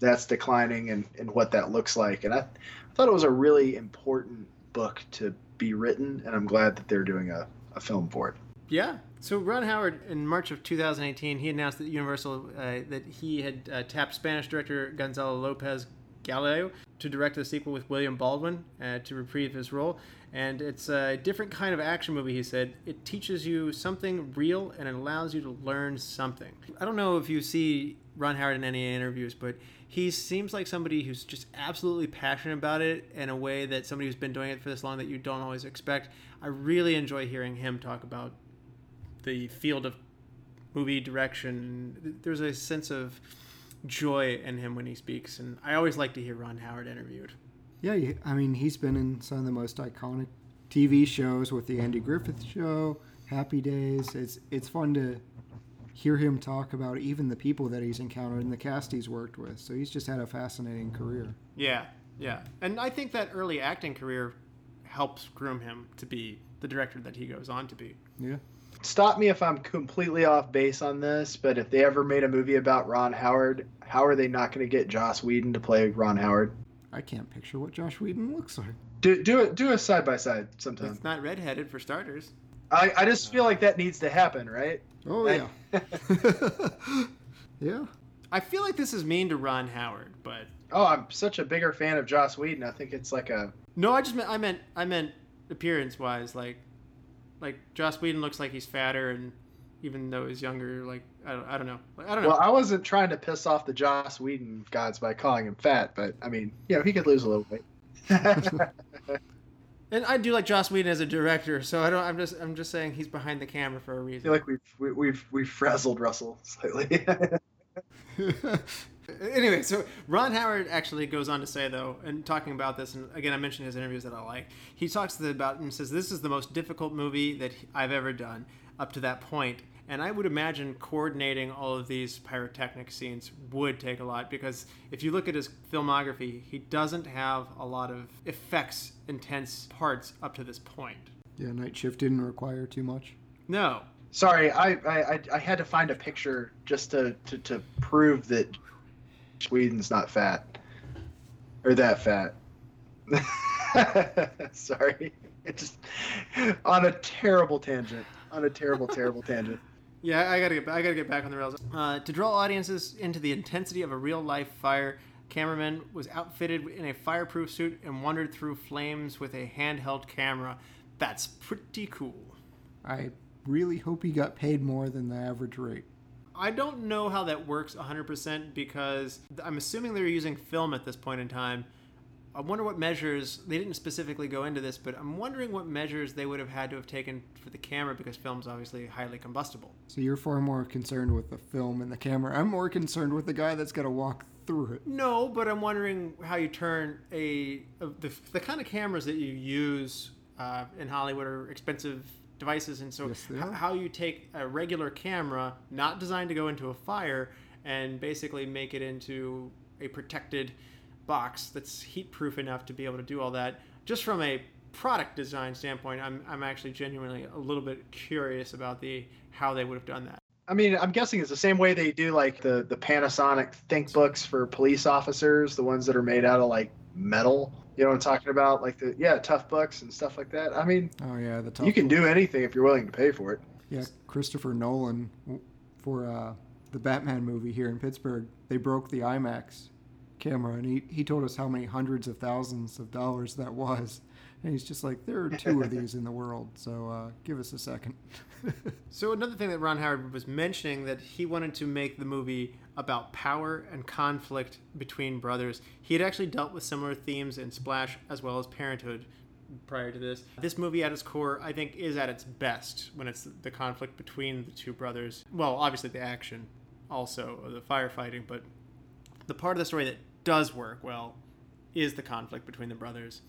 that's declining and, and what that looks like. And I, I thought it was a really important book to be written, and I'm glad that they're doing a, a film for it. Yeah. So Ron Howard, in March of 2018, he announced that Universal uh, that he had uh, tapped Spanish director Gonzalo Lopez Gallego to direct the sequel with William Baldwin uh, to reprieve his role. And it's a different kind of action movie, he said. It teaches you something real and it allows you to learn something. I don't know if you see Ron Howard in any interviews, but he seems like somebody who's just absolutely passionate about it in a way that somebody who's been doing it for this long that you don't always expect. I really enjoy hearing him talk about the field of movie direction. There's a sense of joy in him when he speaks, and I always like to hear Ron Howard interviewed. Yeah, I mean he's been in some of the most iconic TV shows with the Andy Griffith Show, Happy Days. It's it's fun to hear him talk about even the people that he's encountered and the cast he's worked with. So he's just had a fascinating career. Yeah, yeah, and I think that early acting career helps groom him to be the director that he goes on to be. Yeah. Stop me if I'm completely off base on this, but if they ever made a movie about Ron Howard, how are they not going to get Joss Whedon to play Ron Howard? I can't picture what Joss Whedon looks like. Do do it do a side by side sometime. It's not redheaded for starters. I, I just feel like that needs to happen, right? Oh I- yeah. yeah. I feel like this is mean to Ron Howard, but Oh, I'm such a bigger fan of Joss Whedon. I think it's like a no, I just meant I meant I meant appearance wise, like like Joss Whedon looks like he's fatter, and even though he's younger, like I don't, I don't know, like, I don't know. well. I wasn't trying to piss off the Joss Whedon gods by calling him fat, but I mean, you know, he could lose a little weight. And I do like Joss Whedon as a director, so I don't. I'm just. I'm just saying he's behind the camera for a reason. feel like we've we, we've we've frazzled Russell slightly. anyway, so Ron Howard actually goes on to say though, and talking about this, and again, I mentioned his interviews that I like. He talks about and says this is the most difficult movie that I've ever done up to that point. point, and I would imagine coordinating all of these pyrotechnic scenes would take a lot because if you look at his filmography, he doesn't have a lot of effects intense parts up to this point. yeah, Night Shift didn't require too much. No, Sorry, I, I I- I had to find a picture just to to, to prove that Whedon's not fat or that fat. Sorry, it just on a terrible tangent. On a terrible, terrible tangent. Yeah, I gotta get. I gotta get back on the rails. Uh, to draw audiences into the intensity of a real life fire, cameraman was outfitted in a fireproof suit and wandered through flames with a handheld camera. That's pretty cool. I really hope he got paid more than the average rate. I don't know how that works 100% because I'm assuming they're using film at this point in time. I wonder what measures, they didn't specifically go into this, but I'm wondering what measures they would have had to have taken for the camera because film's obviously highly combustible. So you're far more concerned with the film and the camera. I'm more concerned with the guy that's got to walk through it. No, but I'm wondering how you turn a, a the, the kind of cameras that you use uh, in Hollywood are expensive devices, and so Yes, h- how you take a regular camera, not designed to go into a fire, and basically make it into a protected box that's heat proof enough to be able to do all that. Just from a product design standpoint, I'm, I'm actually genuinely a little bit curious about the how they would have done that. I mean, I'm guessing it's the same way they do like the the Panasonic Think books for police officers, the ones that are made out of like metal. You know what I'm talking about? Like the yeah, Toughbooks and stuff like that. I mean, Oh yeah, the top. you can do anything if you're willing to pay for it. Yeah, Christopher Nolan for uh, the Batman movie here in Pittsburgh. They broke the IMAX camera, and he, he told us how many hundreds of thousands of dollars that was. And he's just like, there are two of these in the world, so uh, give us a second. So another thing that Ron Howard was mentioning that he wanted to make the movie about power and conflict between brothers. He had actually dealt with similar themes in Splash as well as Parenthood prior to this. This movie at its core, I think, is at its best when it's the conflict between the two brothers. Well, obviously the action also the firefighting, but the part of the story that does work well is the conflict between the brothers.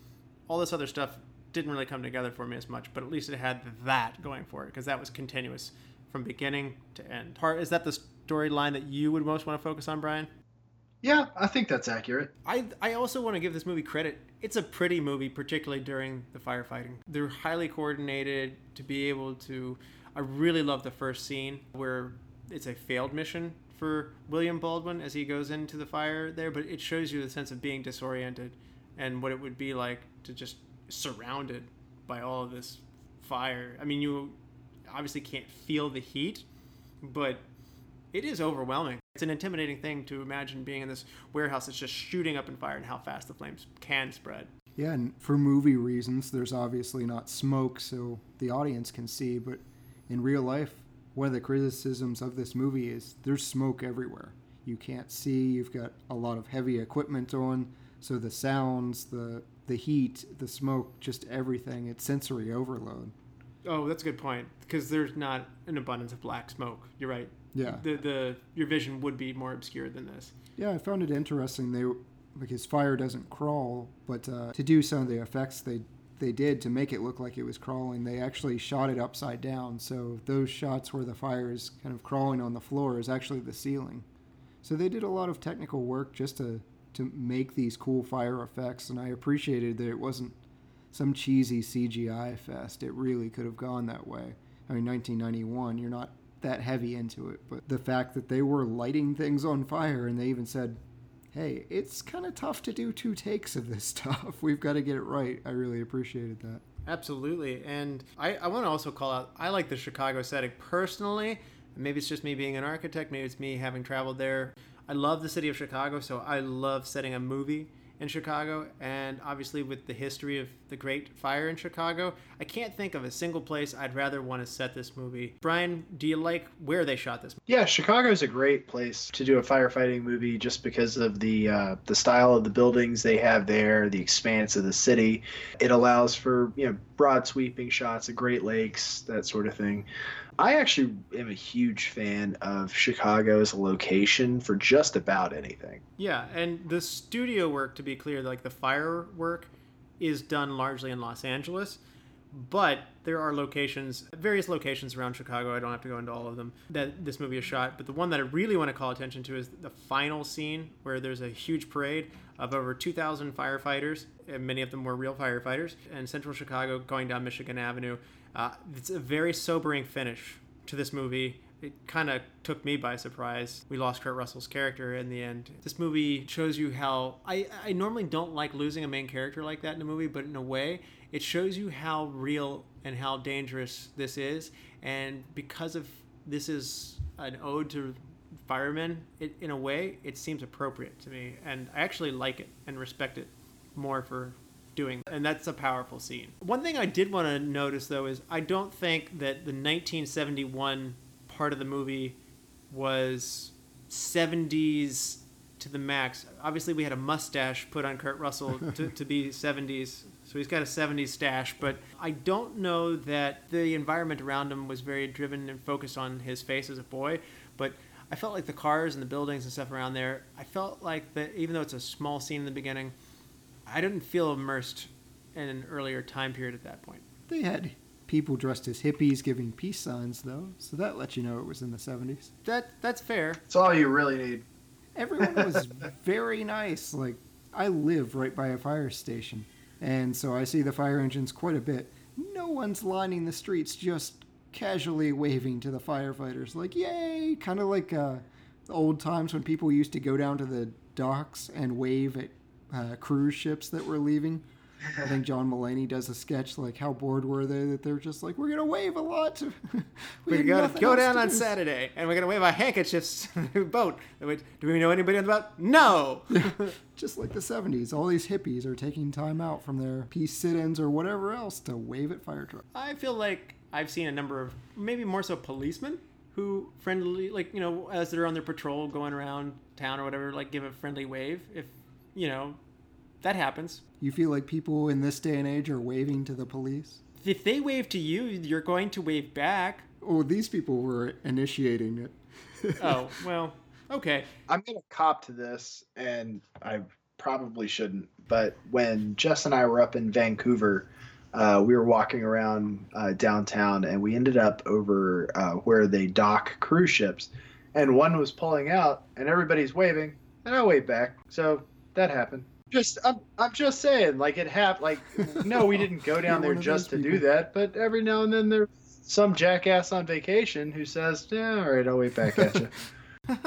All this other stuff didn't really come together for me as much, but at least it had that going for it because that was continuous from beginning to end. Part is that the storyline that you would most want to focus on, Brian? Yeah, I think that's accurate. I I also want to give this movie credit. It's a pretty movie, particularly during the firefighting. They're highly coordinated to be able to. I really love the first scene where it's a failed mission for William Baldwin as he goes into the fire there, but it shows you the sense of being disoriented and what it would be like to just surrounded by all of this fire. I mean, you obviously can't feel the heat, but it is overwhelming. It's an intimidating thing to imagine being in this warehouse that's just shooting up in fire and how fast the flames can spread. Yeah, and for movie reasons, there's obviously not smoke so the audience can see, but in real life, one of the criticisms of this movie is there's smoke everywhere. You can't see, you've got a lot of heavy equipment on, so the sounds, the the heat, the smoke, just everything, it's sensory overload. Oh, that's a good point because there's not an abundance of black smoke. You're right. Yeah. The the your vision would be more obscure than this. Yeah, I found it interesting. They because fire doesn't crawl, but uh, to do some of the effects they they did to make it look like it was crawling, they actually shot it upside down. So those shots where the fire is kind of crawling on the floor is actually the ceiling. So they did a lot of technical work just to to make these cool fire effects, and I appreciated that it wasn't some cheesy CGI fest. It really could have gone that way. I mean, 1991, you're not that heavy into it, but the fact that they were lighting things on fire and they even said, hey, it's kind of tough to do two takes of this stuff. We've got to get it right. I really appreciated that. Absolutely. And I, I want to also call out I like the Chicago aesthetic personally. Maybe it's just me being an architect, maybe it's me having traveled there. I love the city of Chicago, so I love setting a movie in Chicago. And obviously, with the history of the Great Fire in Chicago, I can't think of a single place I'd rather want to set this movie. Brian, do you like where they shot this? Yeah, Chicago is a great place to do a firefighting movie just because of the uh, the style of the buildings they have there, the expanse of the city. It allows for you know broad sweeping shots of Great Lakes, that sort of thing. I actually am a huge fan of Chicago as a location for just about anything. Yeah, and the studio work, to be clear, like the firework, is done largely in Los Angeles, but there are locations, various locations around Chicago. I don't have to go into all of them that this movie is shot. But the one that I really want to call attention to is the final scene where there's a huge parade of over 2,000 firefighters, and many of them were real firefighters, in central Chicago going down Michigan Avenue. Uh, it's a very sobering finish to this movie it kind of took me by surprise. We lost Kurt Russell's character in the end. This movie shows you how I, I normally don't like losing a main character like that in a movie, but in a way, it shows you how real and how dangerous this is. And because of this is an ode to firemen, it, in a way, it seems appropriate to me. And I actually like it and respect it more for doing and that's a powerful scene one thing i did want to notice though is i don't think that the 1971 part of the movie was 70s to the max. Obviously, we had a mustache put on Kurt Russell to, to be 70s, so he's got a 70s stash. But I don't know that the environment around him was very driven and focused on his face as a boy. But I felt like the cars and the buildings and stuff around there, I felt like that even though it's a small scene in the beginning, I didn't feel immersed in an earlier time period at that point. They had people dressed as hippies giving peace signs, though, so that lets you know it was in the 70s. That that's fair. That's all you really need. Everyone was very nice. Like I live right by a fire station, and so I see the fire engines quite a bit. No one's lining the streets just casually waving to the firefighters, like, yay! Kind of like uh, the old times when people used to go down to the docks and wave at uh, cruise ships that were leaving. I think John Mulaney does a sketch like how bored were they that they're just like we're gonna wave a lot. To, we we're gonna go down to on. Saturday, and we're gonna wave our handkerchiefs to the boat. Do we know anybody on the boat? No. Just like the 70s, all these hippies are taking time out from their peace sit-ins or whatever else to wave at fire trucks. I feel like I've seen a number of maybe more so policemen who friendly, like you know, as they're on their patrol going around town or whatever, like give a friendly wave. If you know, that happens. You feel like people in this day and age are waving to the police? If they wave to you, you're going to wave back. Oh, these people were initiating it. Oh well, okay. I'm gonna cop to this, and I probably shouldn't. But when Jess and I were up in Vancouver, uh, we were walking around uh, downtown, and we ended up over uh, where they dock cruise ships, and one was pulling out, and everybody's waving, and I wave back. So that happened. Just I'm, I'm just saying, like it happened. Like no, we didn't go down there just to those do that, but every now and then there's some jackass on vacation who says, "Yeah, all right, I'll wave back at you."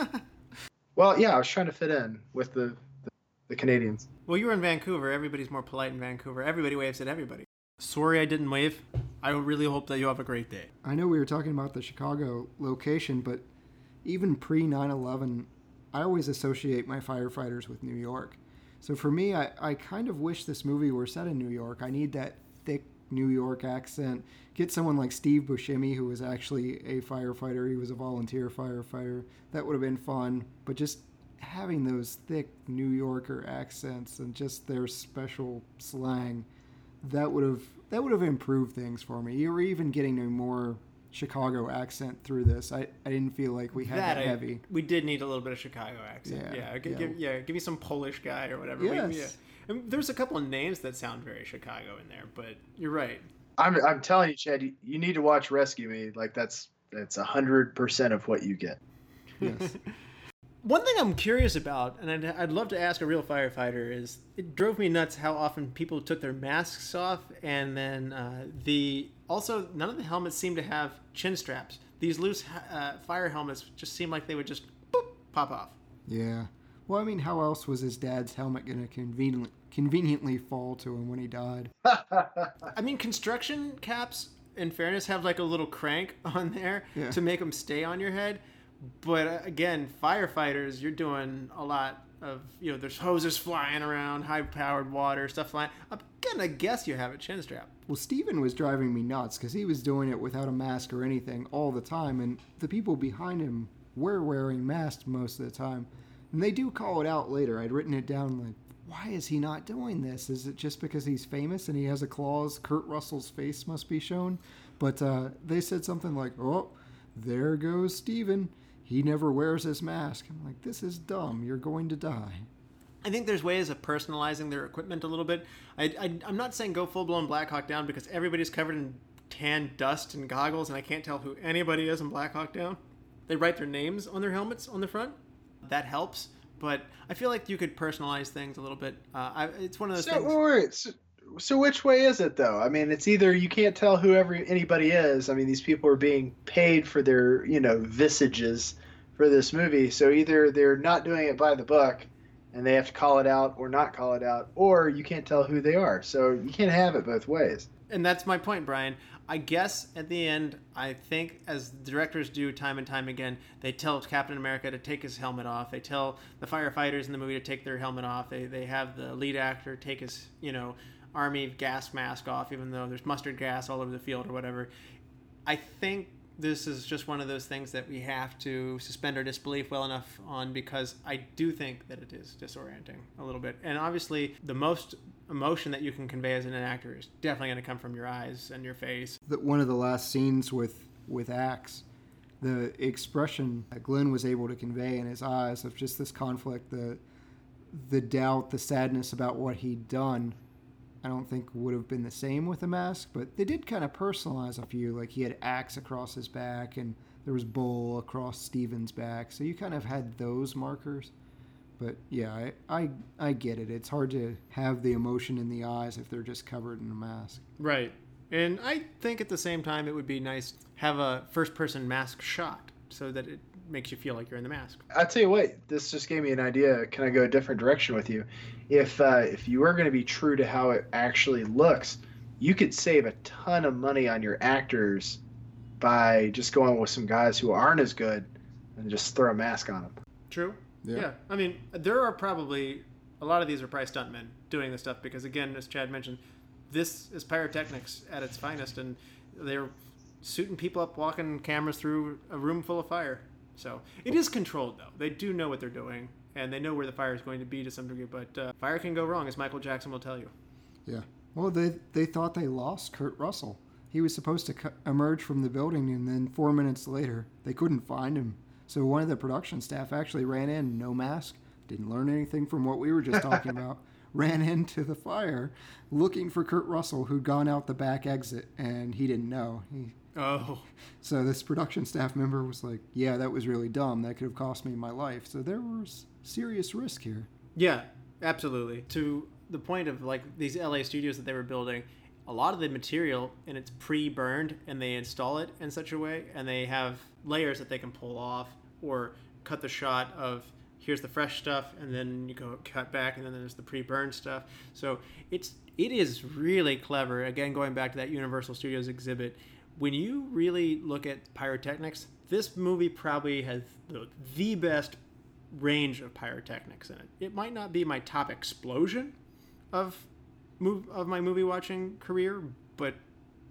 Well, yeah, I was trying to fit in with the the, the Canadians. Well, you were in Vancouver. Everybody's more polite in Vancouver. Everybody waves at everybody. Sorry, I didn't wave. I really hope that you have a great day. I know we were talking about the Chicago location, but even pre 9 11, I always associate my firefighters with New York. So for me, I, I kind of wish this movie were set in New York. I need that thick New York accent. Get someone like Steve Buscemi, who was actually a firefighter. He was a volunteer firefighter. That would have been fun. But just having those thick New Yorker accents and just their special slang, that would have that would have improved things for me. You were even getting a more Chicago accent through this. I, I didn't feel like we had that, I- heavy. we did need a little bit of Chicago accent. Yeah, Yeah, gi- yeah. Give, yeah. Give me some Polish guy or whatever. We- yeah. And there's a couple of names that sound very Chicago in there, but you're right. I'm I'm telling you, Chad, you, you need to watch Rescue Me. Like that's that's a hundred percent of what you get. Yes. One thing I'm curious about, and I'd, I'd love to ask a real firefighter, is it drove me nuts how often people took their masks off, and then uh, the also none of the helmets seem to have chin straps. These loose uh, fire helmets just seem like they would just boop, pop off. yeah. Well, I mean, how else was his dad's helmet going to conveniently conveniently fall to him when he died? I mean, construction caps, in fairness, have like a little crank on there Yeah. to make them stay on your head. But uh, again, firefighters, you're doing a lot of, you know, there's hoses flying around, high powered water, stuff flying. I'm gonna guess you have a chin strap. Well, Steven was driving me nuts because he was doing it without a mask or anything all the time, and the people behind him were wearing masks most of the time. And they do call it out later. I'd written it down like, why is he not doing this? Is it just because he's famous and he has a clause? Kurt Russell's face must be shown. But uh, they said something like, oh, there goes Steven. He never wears his mask. I'm like, this is dumb. You're going to die. I think there's ways of personalizing their equipment a little bit. I, I, I'm not saying go full blown Black Hawk Down because everybody's covered in tan dust and goggles, and I can't tell who anybody is in Black Hawk Down. They write their names on their helmets on the front. That helps, but I feel like you could personalize things a little bit. Uh, I, it's one of those So, things. wait, so, so which way is it though? I mean, it's either you can't tell who every anybody is. I mean, these people are being paid for their you know visages for this movie, so either they're not doing it by the book, and they have to call it out or not call it out, or you can't tell who they are. So you can't have it both ways. And that's my point, Brian. I guess at the end, I think as directors do time and time again, they tell Captain America to take his helmet off. They tell the firefighters in the movie to take their helmet off. They, they have the lead actor take his, you know, army gas mask off, even though there's mustard gas all over the field or whatever. I think this is just one of those things that we have to suspend our disbelief well enough on because I do think that it is disorienting a little bit. And obviously, the most emotion that you can convey as an actor is definitely going to come from your eyes and your face. one of the last scenes with with Axe, the expression that Glenn was able to convey in his eyes of just this conflict, the the doubt, the sadness about what he'd done, I don't think would have been the same with a mask. But they did kind of personalize a few, like he had Axe across his back, and there was Bull across Steven's back, so you kind of had those markers. But yeah, I, I I get it. It's hard to have the emotion in the eyes if they're just covered in a mask. Right. And I think at the same time it would be nice have a first person mask shot so that it makes you feel like you're in the mask. I tell you what, this just gave me an idea. Can I go a different direction with you? If uh, if you are going to be true to how it actually looks, you could save a ton of money on your actors by just going with some guys who aren't as good and just throw a mask on them. True. Yeah. Yeah. I mean, there are probably a lot of these are probably stuntmen doing this stuff because, again, as Chad mentioned, this is pyrotechnics at its finest, and they're suiting people up, walking cameras through a room full of fire. So it is controlled, though. They do know what they're doing, and they know where the fire is going to be to some degree. But uh, fire can go wrong, as Michael Jackson will tell you. Yeah. Well, they they thought they lost Kurt Russell. He was supposed to co- emerge from the building, and then four minutes later, they couldn't find him. So one of the production staff actually ran in, no mask, didn't learn anything from what we were just talking about. Ran into the fire, looking for Kurt Russell, who'd gone out the back exit, and he didn't know. He, Oh, so this production staff member was like, "Yeah, that was really dumb. That could have cost me my life." So there was serious risk here. Yeah, absolutely. To the point of like these LA studios that they were building, a lot of the material and it's pre-burned and they install it in such a way and they have layers that they can pull off or cut the shot of here's the fresh stuff and then you go cut back and then there's the pre-burned stuff. So it's it is really clever. Again, going back to that Universal Studios exhibit, when you really look at pyrotechnics, this movie probably has the, the best range of pyrotechnics in it. It might not be my top explosion of move of my movie watching career, but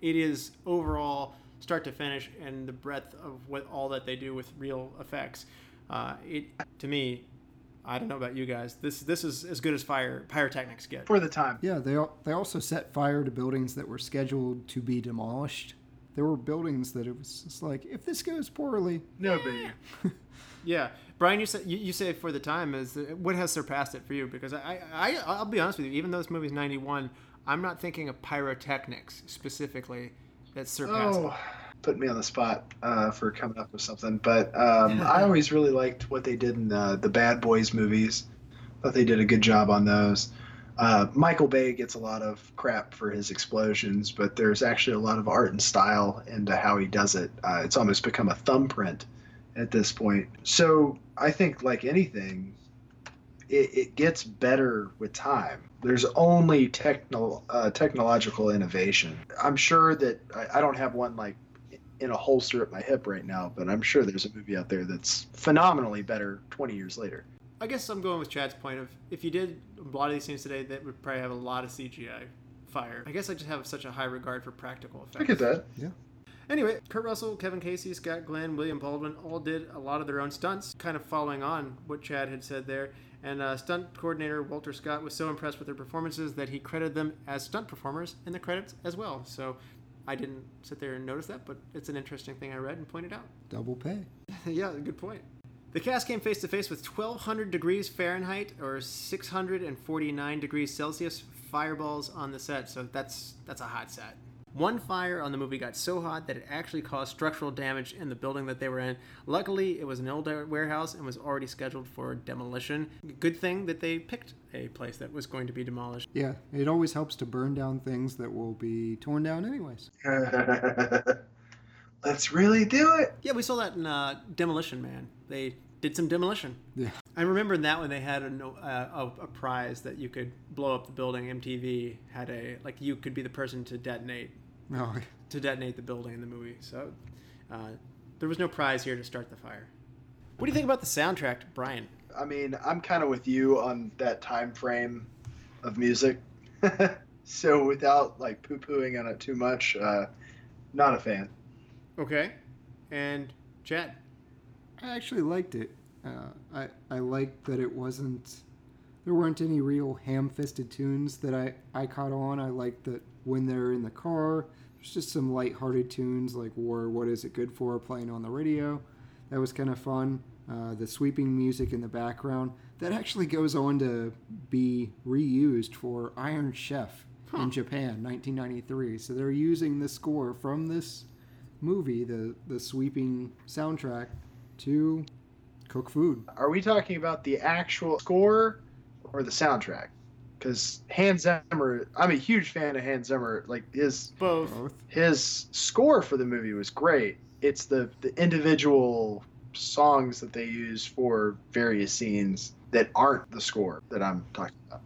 it is overall start to finish and the breadth of what all that they do with real effects. Uh, it to me, I don't know about you guys. This this is as good as fire pyrotechnics get. For the time. Yeah, they they also set fire to buildings that were scheduled to be demolished. There were buildings that it was just like, if this goes poorly, No biggie. Yeah, Brian, you say you, you say for the time is what has surpassed it for you? Because I, I I'll be honest with you, even though this movie's ninety one, I'm not thinking of pyrotechnics specifically that surpassed. it. Oh, put me on the spot uh, for coming up with something. But um, I always really liked what they did in the, the Bad Boys movies. Thought they did a good job on those. Uh, Michael Bay gets a lot of crap for his explosions, but there's actually a lot of art and style into how he does it. Uh, it's almost become a thumbprint at this point. So I think, like anything, it, it gets better with time. There's only techno, uh, technological innovation. I'm sure that I, I don't have one like in a holster at my hip right now, but I'm sure there's a movie out there that's phenomenally better 20 years later. I guess I'm going with Chad's point of if you did a lot of these scenes today, that would probably have a lot of CGI fire. I guess I just have such a high regard for practical effects. I get that. Yeah. Anyway, Kurt Russell, Kevin Casey, Scott Glenn, William Baldwin all did a lot of their own stunts, kind of following on what Chad had said there. And uh, stunt coordinator Walter Scott was so impressed with their performances that he credited them as stunt performers in the credits as well. So I didn't sit there and notice that, but it's an interesting thing I read and pointed out. double pay. yeah, good point. The cast came face to face with 1,200 degrees Fahrenheit or 649 degrees Celsius fireballs on the set, so that's that's a hot set. One fire on the movie got so hot that it actually caused structural damage in the building that they were in. Luckily, it was an old warehouse and was already scheduled for demolition. Good thing that they picked a place that was going to be demolished. Yeah, it always helps to burn down things that will be torn down anyways. Let's really do it. Yeah, we saw that in uh, Demolition Man. They did some demolition. Yeah. I remember in that one they had a, uh, a, a prize that you could blow up the building. MTV had a like you could be the person to detonate Oh, to detonate the building in the movie. So uh, there was no prize here to start the fire. What do you think about the soundtrack, Brian? I mean, I'm kind of with you on that time frame of music. so without like poo-pooing on it too much, uh, not a fan. Okay, and Chad. I actually liked it. Uh, I I liked that it wasn't. There weren't any real ham-fisted tunes that I I caught on. I liked that when they're in the car, there's just some light-hearted tunes like "War, What Is It Good For" playing on the radio. That was kind of fun. Uh, the sweeping music in the background that actually goes on to be reused for Iron Chef Huh. in Japan, 1993. So they're using the score from this movie, the the sweeping soundtrack, to Cook food. Are we talking about the actual score or the soundtrack? Because Hans Zimmer, I'm a huge fan of Hans Zimmer. Like his Both. Both. his score for the movie was great. It's the the individual songs that they use for various scenes that aren't the score that I'm talking about.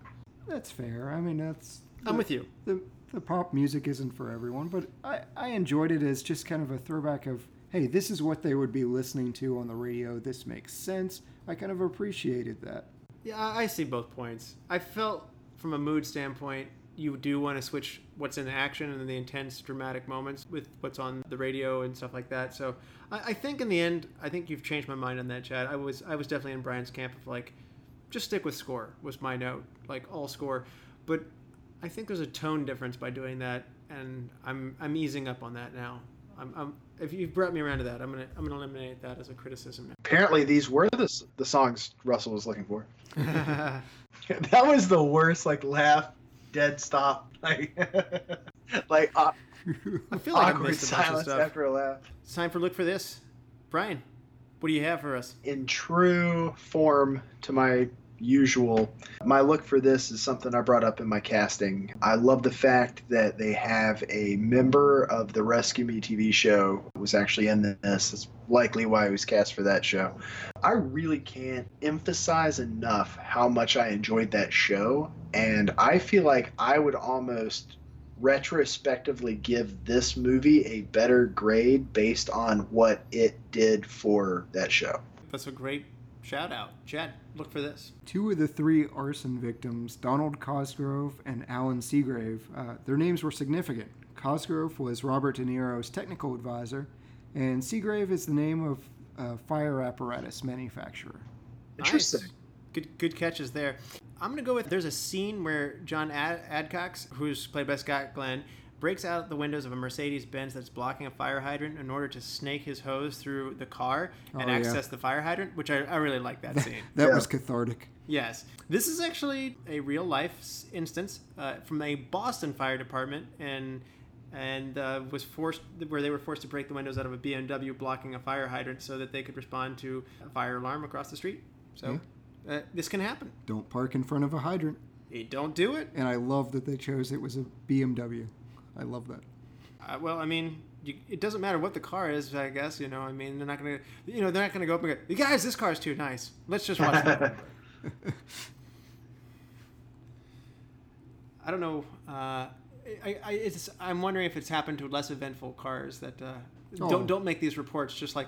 That's fair. I mean, that's. I'm with you. the the pop music isn't for everyone, but I, I enjoyed it as just kind of a throwback of, hey, this is what they would be listening to on the radio. This makes sense. I kind of appreciated that. Yeah, I see both points. I felt from a mood standpoint, you do want to switch what's in action and then the intense dramatic moments with what's on the radio and stuff like that. So I, I think in the end, I think you've changed my mind on that, Chad. I was I was definitely in Brian's camp of like, just stick with score was my note, like all score. But I think there's a tone difference by doing that, and I'm I'm easing up on that now. I'm, I'm if you've brought me around to that, I'm gonna I'm gonna eliminate that as a criticism Apparently, these were the the songs Russell was looking for. that was the worst, like laugh, dead stop, like like uh, I feel like awkward missed a bunch of silence after a laugh. It's time for look for this. Brian, what do you have for us? in true form to my usual, my look for this is something I brought up in my casting. I love the fact that they have a member of the Rescue Me TV show was actually in this. That's likely why he was cast for that show. I really can't emphasize enough how much I enjoyed that show, and I feel like I would almost retrospectively give this movie a better grade based on what it did for that show. That's a great shout out. Chad, look for this. Two of the three arson victims, Donald Cosgrove and Alan Seagrave, uh, their names were significant. Cosgrove was Robert De Niro's technical advisor, and Seagrave is the name of a fire apparatus manufacturer. Interesting. Nice. Good good catches there. I'm gonna go with there's a scene where John Ad- Adcox, who's played by Scott Glenn, breaks out the windows of a Mercedes Benz that's blocking a fire hydrant in order to snake his hose through the car and Oh, yeah. access the fire hydrant, which I, I really like that scene. That Yeah. was cathartic. Yes, this is actually a real life instance uh, from a Boston fire department, and and uh, was forced where they were forced to break the windows out of a BMW blocking a fire hydrant so that they could respond to a fire alarm across the street. So uh, this can happen. Don't park in front of a hydrant. You don't do it. And I love that they chose it was a BMW. I love that. Uh, well, I mean. You, it doesn't matter what the car is, I guess. You know, I mean, they're not gonna, you know, they're not gonna go up and go, "Guys, this car's too nice. Let's just watch that." I don't know. Uh, I, I, it's, I'm wondering if it's happened to less eventful cars that uh, Oh. don't don't make these reports. Just like,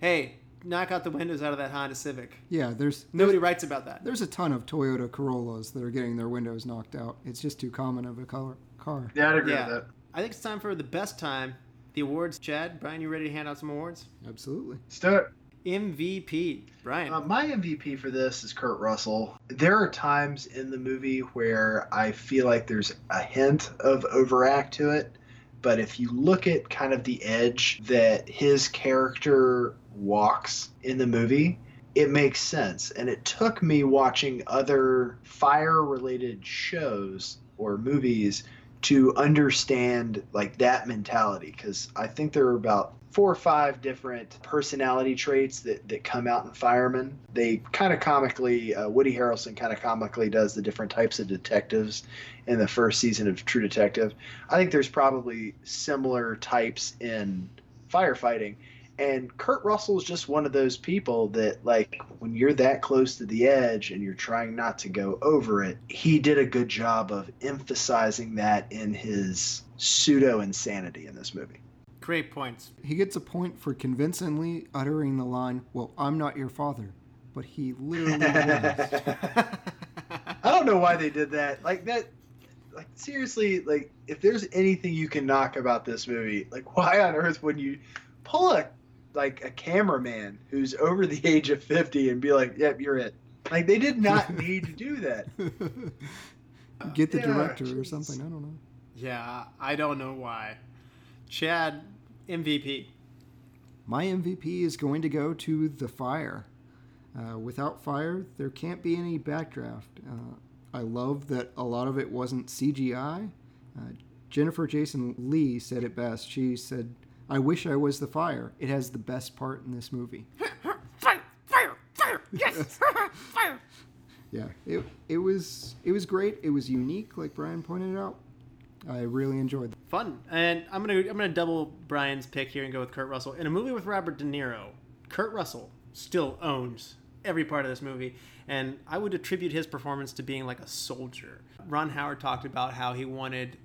hey, knock out the windows out of that Honda Civic. Yeah, there's Nobody there's, writes about that. there's a ton of Toyota Corollas that are getting their windows knocked out. It's just too common of a color car. Yeah, I'd agree Yeah, with that. I think it's time for the best time. The awards, Chad. Brian, you ready to hand out some awards? Absolutely. Let's do it. MVP, Brian. Uh, my MVP for this is Kurt Russell. There are times in the movie where I feel like there's a hint of overact to it, but if you look at kind of the edge that his character walks in the movie, it makes sense. And it took me watching other fire related shows or movies to understand like that mentality because I think there are about four or five different personality traits that, that come out in firemen. They kind of comically, uh, Woody Harrelson kind of comically does the different types of detectives in the first season of True Detective. I think there's probably similar types in firefighting. And Kurt Russell is just one of those people that, like, when you're that close to the edge and you're trying not to go over it, he did a good job of emphasizing that in his pseudo insanity in this movie. Great points. He gets a point for convincingly uttering the line, Well, I'm not your father. But he literally was. I don't know why they did that. Like that like seriously, like if there's anything you can knock about this movie, like why on earth would you pull a like a cameraman who's over the age of 50 and be like, "Yep, you're it." Like they did not need to do that. Get the Yeah, director or something. I don't know. Yeah, I don't know why. Chad, MVP. My MVP is going to go to The Fire. Uh, without fire, there can't be any backdraft. Uh, I love that a lot of it wasn't CGI. Uh, Jennifer Jason Leigh said it best. She said, I wish I was the fire. It has the best part in this movie. Fire! Fire! fire! Yes, fire. Yeah, it it was it was great. It was unique, like Brian pointed out. I really enjoyed. It. Fun, and I'm gonna I'm gonna double Brian's pick here and go with Kurt Russell in a movie with Robert De Niro. Kurt Russell still owns every part of this movie, and I would attribute his performance to being like a soldier. Ron Howard talked about how he wanted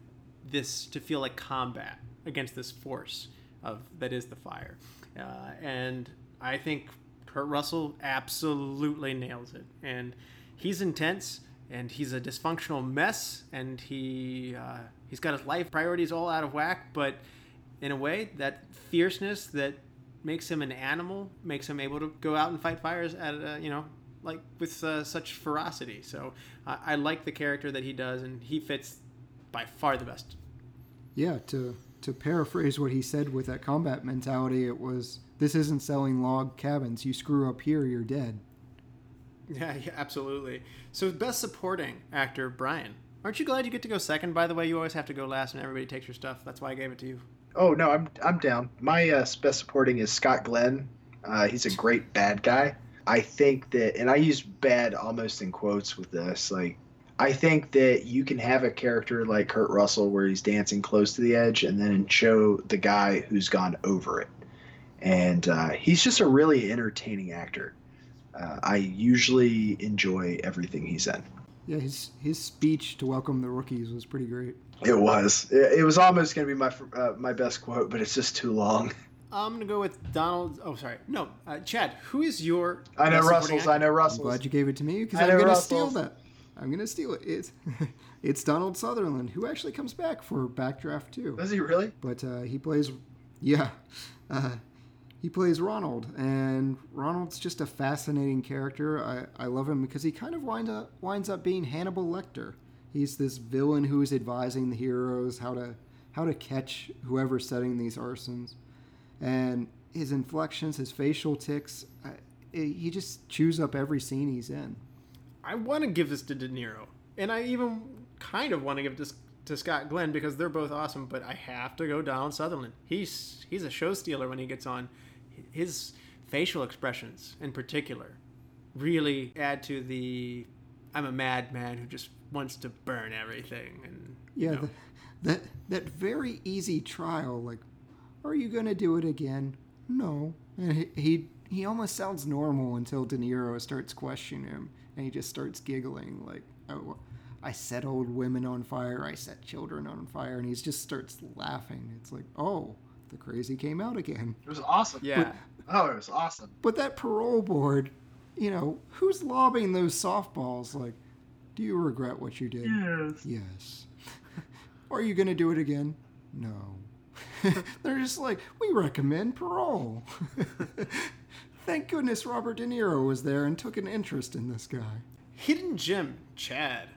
this to feel like combat against this force of that is the fire, uh, and I think Kurt Russell absolutely nails it, and he's intense and he's a dysfunctional mess, and he uh, he's got his life priorities all out of whack. But in a way, that fierceness that makes him an animal makes him able to go out and fight fires at uh, you know like with uh, such ferocity. So I like the character that he does, and he fits by far the best. Yeah, to to paraphrase what he said with that combat mentality, it was this isn't selling log cabins. You screw up here, you're dead. Yeah, yeah, absolutely. So best supporting actor, Brian. Aren't you glad you get to go second? By the way, you always have to go last, and everybody takes your stuff. That's why I gave it to you. Oh no, I'm I'm down. My uh, best supporting is Scott Glenn. Uh, he's a great bad guy. I think that, and I use bad almost in quotes with this. Like, I think that you can have a character like Kurt Russell where he's dancing close to the edge, and then show the guy who's gone over it. And uh, he's just a really entertaining actor. Uh, I usually enjoy everything he's in. Yeah, his his speech to welcome the rookies was pretty great. It was. It, it was almost going to be my uh, my best quote, but it's just too long. I'm gonna go with Donald. Oh, sorry, no, uh, Chad. Who is your? I know Russell's. I know Russell's. I'm glad you gave it to me because I'm gonna Russell's. steal that. I'm gonna steal it. It's it's Donald Sutherland who actually comes back for Backdraft too. Does he really? But uh, he plays, yeah, uh, he plays Ronald, and Ronald's just a fascinating character. I, I love him because he kind of winds up winds up being Hannibal Lecter. He's this villain who is advising the heroes how to how to catch whoever's setting these arsons, and his inflections, his facial ticks, I, he just chews up every scene he's in. I want to give this to De Niro, and I even kind of want to give this to Scott Glenn because they're both awesome. But I have to go down Sutherland. He's he's a show stealer when he gets on his facial expressions in particular really add to the I'm a madman who just wants to burn everything and yeah you know. the, that that very easy trial like are you gonna do it again no and he, he he almost sounds normal until De Niro starts questioning him and he just starts giggling like oh I set old women on fire I set children on fire and he just starts laughing it's like oh the crazy came out again. It was awesome. Yeah. But, oh, it was awesome. But that parole board, you know, who's lobbing those softballs? Like, do you regret what you did? Yes. Yes. Are you going to do it again? No. They're just like, we recommend parole. Thank goodness Robert De Niro was there and took an interest in this guy. Hidden gem, Chad.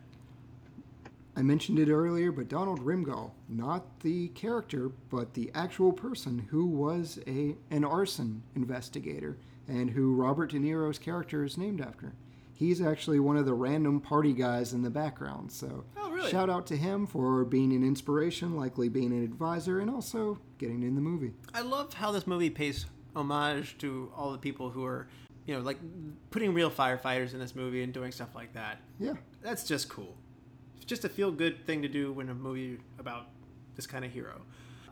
I mentioned it earlier, but Donald Rimgale, not the character, but the actual person who was a an arson investigator and who Robert De Niro's character is named after. He's actually one of the random party guys in the background. So oh, really? shout out to him for being an inspiration, likely being an advisor, and also getting in the movie. I love how this movie pays homage to all the people who are, you know, like putting real firefighters in this movie and doing stuff like that. Yeah. That's just cool It's just a feel good thing to do when a movie about this kind of hero.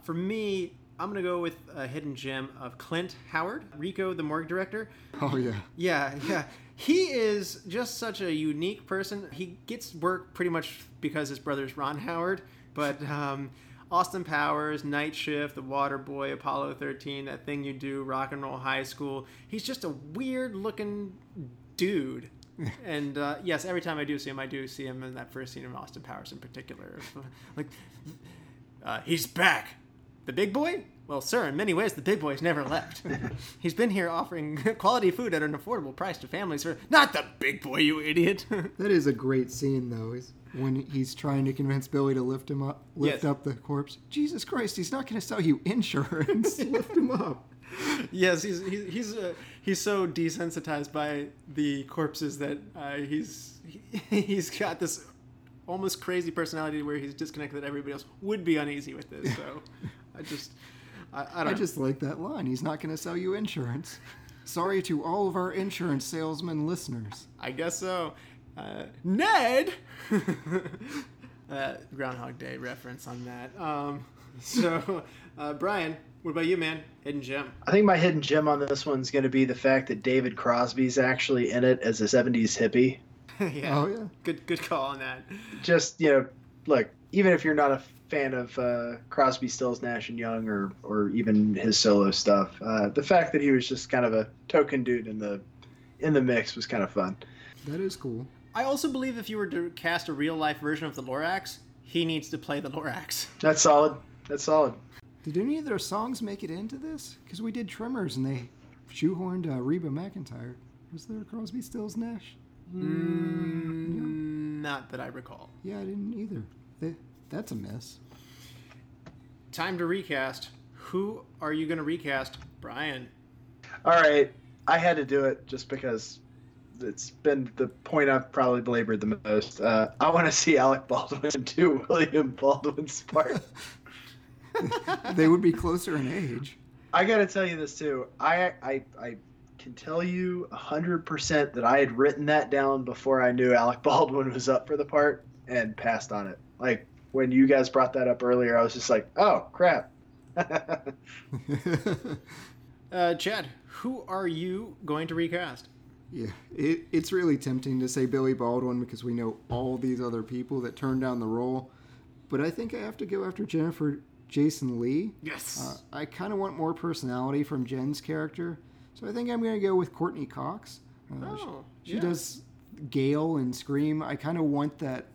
For me, I'm gonna go with a hidden gem of Clint Howard, Rico, the morgue director. Oh yeah. Yeah, yeah. He is just such a unique person. He gets work pretty much because his brother's Ron Howard, but um, Austin Powers, Night Shift, The Water Boy, Apollo 13, That Thing You Do, Rock and Roll High School. He's just a weird looking dude and uh, yes, every time I do see him, I do see him in that first scene of Austin Powers in particular. like, uh, he's back. The big boy? Well, sir, in many ways, the big boy's never left. he's been here offering quality food at an affordable price to families. For not the big boy, you idiot. that is a great scene, though. Is when he's trying to convince Billy to lift him up, lift yes. up the corpse. Jesus Christ, he's not going to sell you insurance. lift him up yes, he's he's he's, uh, he's so desensitized by the corpses that uh, he's he, he's got this almost crazy personality where he's disconnected that everybody else would be uneasy with this. So I just I, I don't. I just like that line. He's not going to sell you insurance. Sorry to all of our insurance salesman listeners. I guess so. Uh, Ned. uh, Groundhog Day reference on that. Um, so, uh, Brian, what about you, man? Hidden gem. I think my hidden gem on this one's going to be the fact that David Crosby's actually in it as a 70s hippie. yeah. Oh yeah. Good, good call on that. Just, you know, look, even if you're not a fan of uh, Crosby, Stills, Nash and Young, or or even his solo stuff, uh, the fact that he was just kind of a token dude in the in the mix was kind of fun. That is cool. I also believe if you were to cast a real life version of the Lorax, he needs to play the Lorax. That's solid. That's solid. Did any of their songs make it into this? Because we did Tremors and they shoehorned uh, Reba McEntire. Was there a Crosby, Stills, Nash? Mm, Not that I recall. Yeah, I didn't either. They, that's a miss. Time to recast. Who are you going to recast? Brian. All right, I had to do it just because it's been the point I've probably belabored the most. Uh, I want to see Alec Baldwin do William Baldwin's part. they would be closer in age. I got to tell you this too. I I I can tell you hundred percent that I had written that down before I knew Alec Baldwin was up for the part and passed on it. Like when you guys brought that up earlier, I was just like, oh crap. Uh, Chad, who are you going to recast? Yeah, it, it's really tempting to say Billy Baldwin because we know all these other people that turned down the role. But I think I have to go after Jennifer Jason Leigh. Yes. Uh, I kind of want more personality from Jen's character, so I think I'm going to go with Courteney Cox. Uh, she- Oh, she yeah. does Gale and Scream. I kind of want that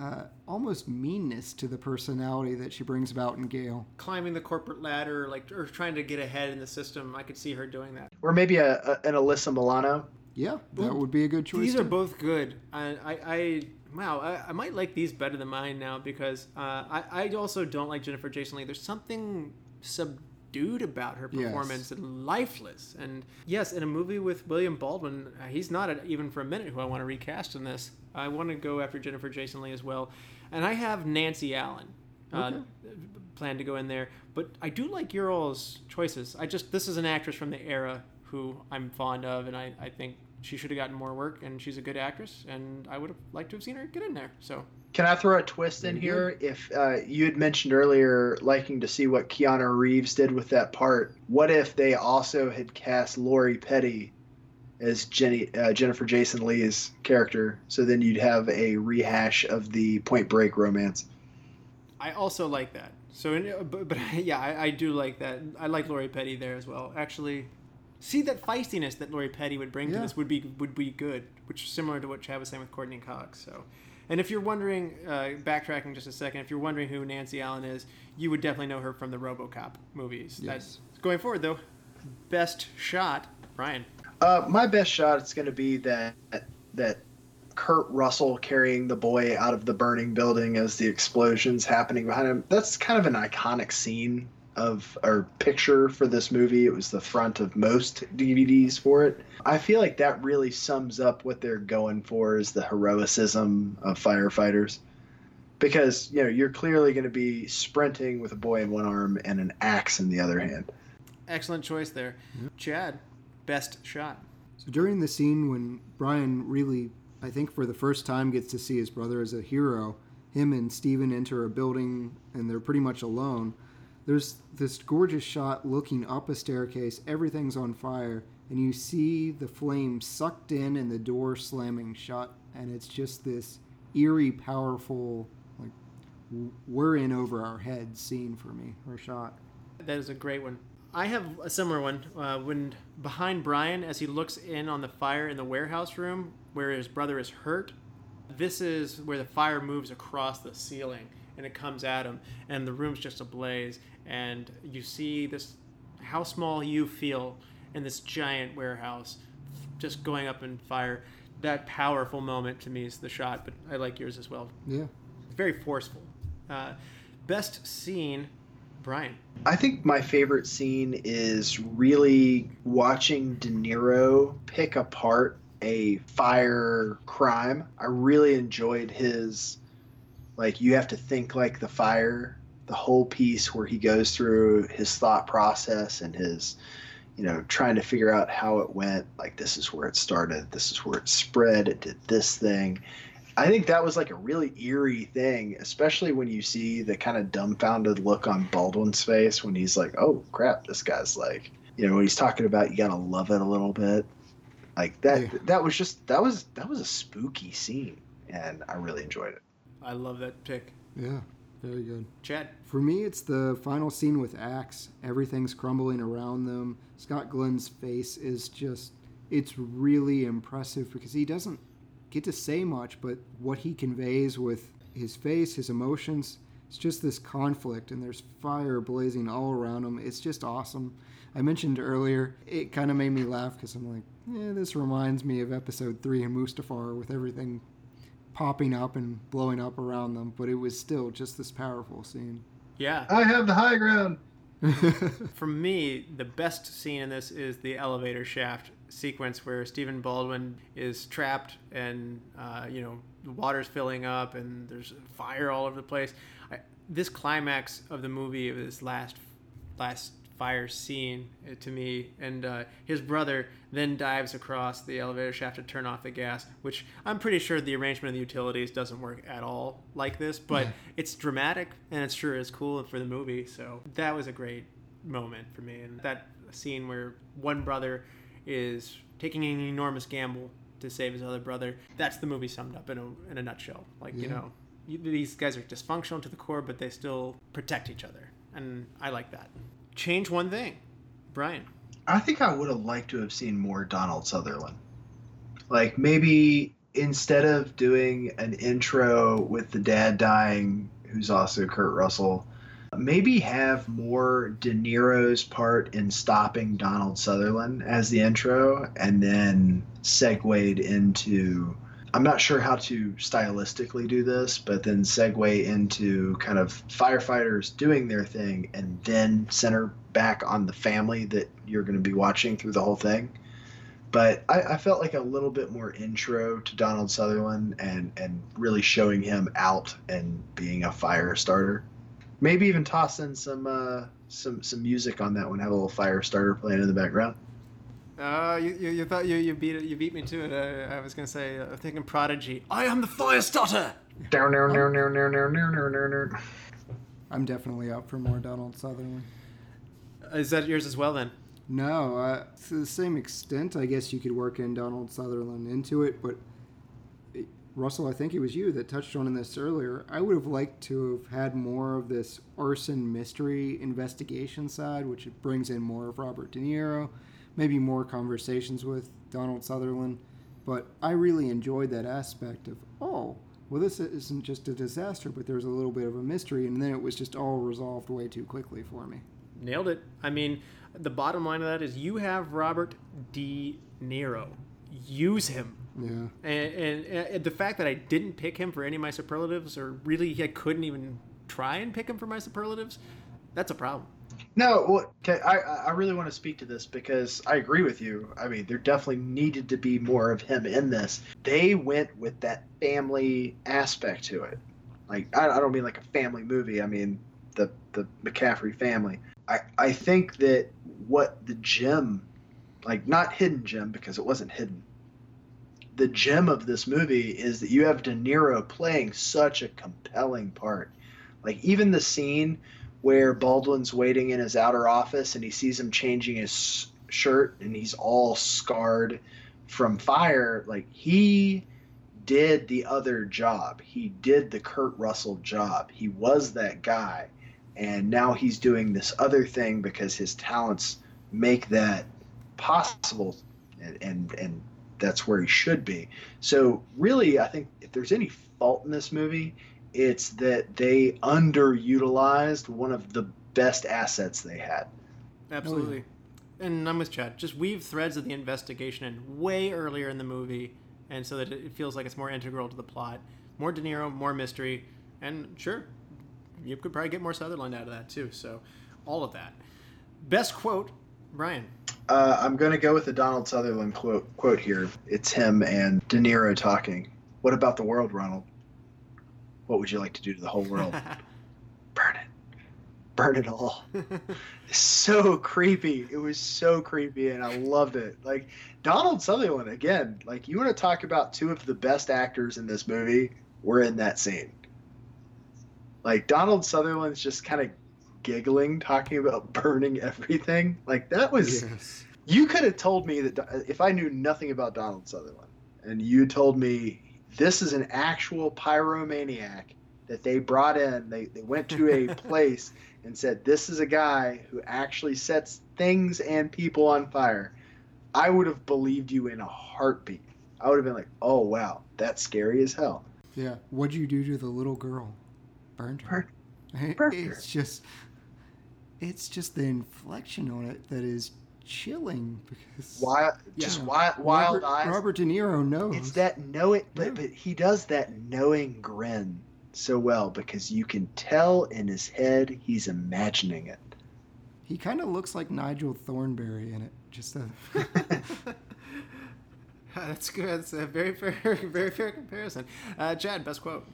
uh, almost meanness to the personality that she brings about in Gale. Climbing the corporate ladder, like, or trying to get ahead in the system. I could see her doing that. or maybe a, a an Alyssa Milano. Yeah, that would be a good choice. These are both good. I, I, I wow, I, I might like these better than mine now because uh, I, I also don't like Jennifer Jason Leigh. There's something subdued about her Yes. performance and lifeless. And yes, in a movie with William Baldwin, uh, he's not a, even for a minute who I want to recast in this. I want to go after Jennifer Jason Leigh as well, and I have Nancy Allen. Uh, plan to go in there, but I do like your all's choices. I just this is an actress from the era who I'm fond of, and I, I think she should have gotten more work, and she's a good actress, and I would have liked to have seen her get in there. So Can I throw a twist in Very here? If uh, you had mentioned earlier liking to see what Keanu Reeves did with that part, what if they also had cast Lori Petty as Jenny uh, Jennifer Jason Leigh's character? So then you'd have a rehash of the Point Break romance. I also like that. So, in, but, but yeah, I, I do like that. I like Lori Petty there as well. Actually, see that feistiness that Lori Petty would bring to this would be would be good, which is similar to what Chad was saying with Courteney Cox. So, and if you're wondering, uh, backtracking just a second, if you're wondering who Nancy Allen is, you would definitely know her from the RoboCop movies. Yes. That's going forward though. Best shot, Brian. Uh, my best shot is going to be that that Kurt Russell carrying the boy out of the burning building as the explosions happening behind him. That's kind of an iconic scene of or picture for this movie. It was the front of most DVDs for it. I feel like that really sums up what they're going for is the heroicism of firefighters. Because, you know, you're clearly going to be sprinting with a boy in one arm and an axe in the other hand. Excellent choice there, mm-hmm. Chad. Best shot. So during the scene when Brian really, I think for the first time, gets to see his brother as a hero, him and Steven enter a building and they're pretty much alone. There's this gorgeous shot looking up a staircase, everything's on fire, and you see the flames sucked in and the door slamming shut, and it's just this eerie, powerful, like, we're in over our heads scene for me, or shot. That is a great one. I have a similar one. Uh, when behind Brian, as he looks in on the fire in the warehouse room where his brother is hurt, this is where the fire moves across the ceiling and it comes at him, and the room's just ablaze. And you see this how small you feel in this giant warehouse just going up in fire. That powerful moment to me is the shot, but I like yours as well. Yeah. Very forceful. Uh, best scene, Brian. I think my favorite scene is really watching De Niro pick apart a fire crime. I really enjoyed his, like, you have to think like the fire, the whole piece where he goes through his thought process and his, you know, trying to figure out how it went. Like, this is where it started, this is where it spread, it did this thing. I think that was like a really eerie thing, especially when you see the kind of dumbfounded look on Baldwin's face when he's like, oh crap, this guy's like, you know, when he's talking about you gotta love it a little bit. Like that, Yeah. that was just, that was, that was a spooky scene. And I really enjoyed it. I love that pick. Yeah, very good. Chad. For me, it's the final scene with Axe. Everything's crumbling around them. Scott Glenn's face is just, it's really impressive because he doesn't get to say much, but what he conveys with his face, his emotions, it's just this conflict, and there's fire blazing all around him. It's just awesome. I mentioned earlier, it kind of made me laugh because I'm like, yeah, this reminds me of episode three in Mustafar with everything popping up and blowing up around them, but it was still just this powerful scene. Yeah. I have the high ground. For me, the best scene in this is the elevator shaft sequence where Stephen Baldwin is trapped and, uh, you know, the water's filling up and there's fire all over the place. I, this climax of the movie, of this last, last fire scene uh, to me, and uh, his brother then dives across the elevator shaft to turn off the gas, which I'm pretty sure the arrangement of the utilities doesn't work at all like this, but Yeah. it's dramatic and it sure is cool for the movie. So that was a great moment for me. And that scene where one brother is taking an enormous gamble to save his other brother, that's the movie summed up in a, in a nutshell. Like, you know, these guys are dysfunctional to the core, but they still protect each other. And I like that. Change one thing. Brian. I think I would have liked to have seen more Donald Sutherland. Like maybe instead of doing an intro with the dad dying, who's also Kurt Russell, maybe have more De Niro's part in stopping Donald Sutherland as the intro and then segued into I'm not sure how to stylistically do this, but then segue into kind of firefighters doing their thing and then center back on the family that you're going to be watching through the whole thing. But I, I felt like a little bit more intro to Donald Sutherland and, and really showing him out and being a fire starter. Maybe even toss in some uh, some some music on that one. Have a little fire starter playing in the background. Uh, you, you, you thought you, you beat it, you beat me to it. I, I was gonna say, uh, thinking Prodigy. I am the fire starter. Down, down, down, down, down, down, down, down, down, down. I'm definitely up for more Donald Sutherland. Is that yours as well then? No, uh, to the same extent, I guess you could work in Donald Sutherland into it, but it- Russell, I think it was you that touched on this earlier. I would have liked to have had more of this arson mystery investigation side, which brings in more of Robert De Niro, maybe more conversations with Donald Sutherland. But I really enjoyed that aspect of, oh, well, this isn't just a disaster, but there's a little bit of a mystery, and then it was just all resolved way too quickly for me. Nailed it. I mean, the bottom line of that is you have Robert De Niro. Use him. Yeah. And, and, and the fact that I didn't pick him for any of my superlatives, or really I couldn't even try and pick him for my superlatives, that's a problem. No, well, okay, I I really want to speak to this because I agree with you. I mean, there definitely needed to be more of him in this. They went with that family aspect to it. Like I, I don't mean like a family movie. I mean the the McCaffrey family. I I think that what the gem, like not hidden gem because it wasn't hidden. The gem of this movie is that you have De Niro playing such a compelling part. Like even the scene where Baldwin's waiting in his outer office and he sees him changing his shirt and he's all scarred from fire. Like he did the other job. He did the Kurt Russell job. He was that guy. And now he's doing this other thing because his talents make that possible and and, and that's where he should be. So really I think if there's any fault in this movie, it's that they underutilized one of the best assets they had. Absolutely. And I'm with Chad. Just weave threads of the investigation in way earlier in the movie, and so that it feels like it's more integral to the plot. More De Niro, more mystery, and sure, you could probably get more Sutherland out of that too. So, all of that. Best quote, Brian. Uh, I'm going to go with the Donald Sutherland quote, quote here. It's him and De Niro talking. What about the world, Ronald? What would you like to do to the whole world? Burn it. burn it all. so creepy. It was so creepy, and I loved it. Like Donald Sutherland again. Like you want to talk about two of the best actors in this movie were in that scene. Like Donald Sutherland's just kind of giggling, talking about burning everything. Like that was. Yes. You could have told me that if I knew nothing about Donald Sutherland, and you told me this is an actual pyromaniac that they brought in, they, they went to a place and said, This is a guy who actually sets things and people on fire, I would have believed you in a heartbeat. I would have been like, Oh, wow, that's scary as hell. Yeah. What'd you do to the little girl? Burned her. Burned her. It's just, it's just the inflection on it that is chilling because Wild, just Yeah. wild, wild Robert, eyes. Robert De Niro knows. It's that knowing, but, Yeah. but he does that knowing grin so well because you can tell in his head he's imagining it. He kind of looks like Nigel Thornberry in it. Just a, That's good. That's a very fair, very fair comparison. Uh, Chad, best quote.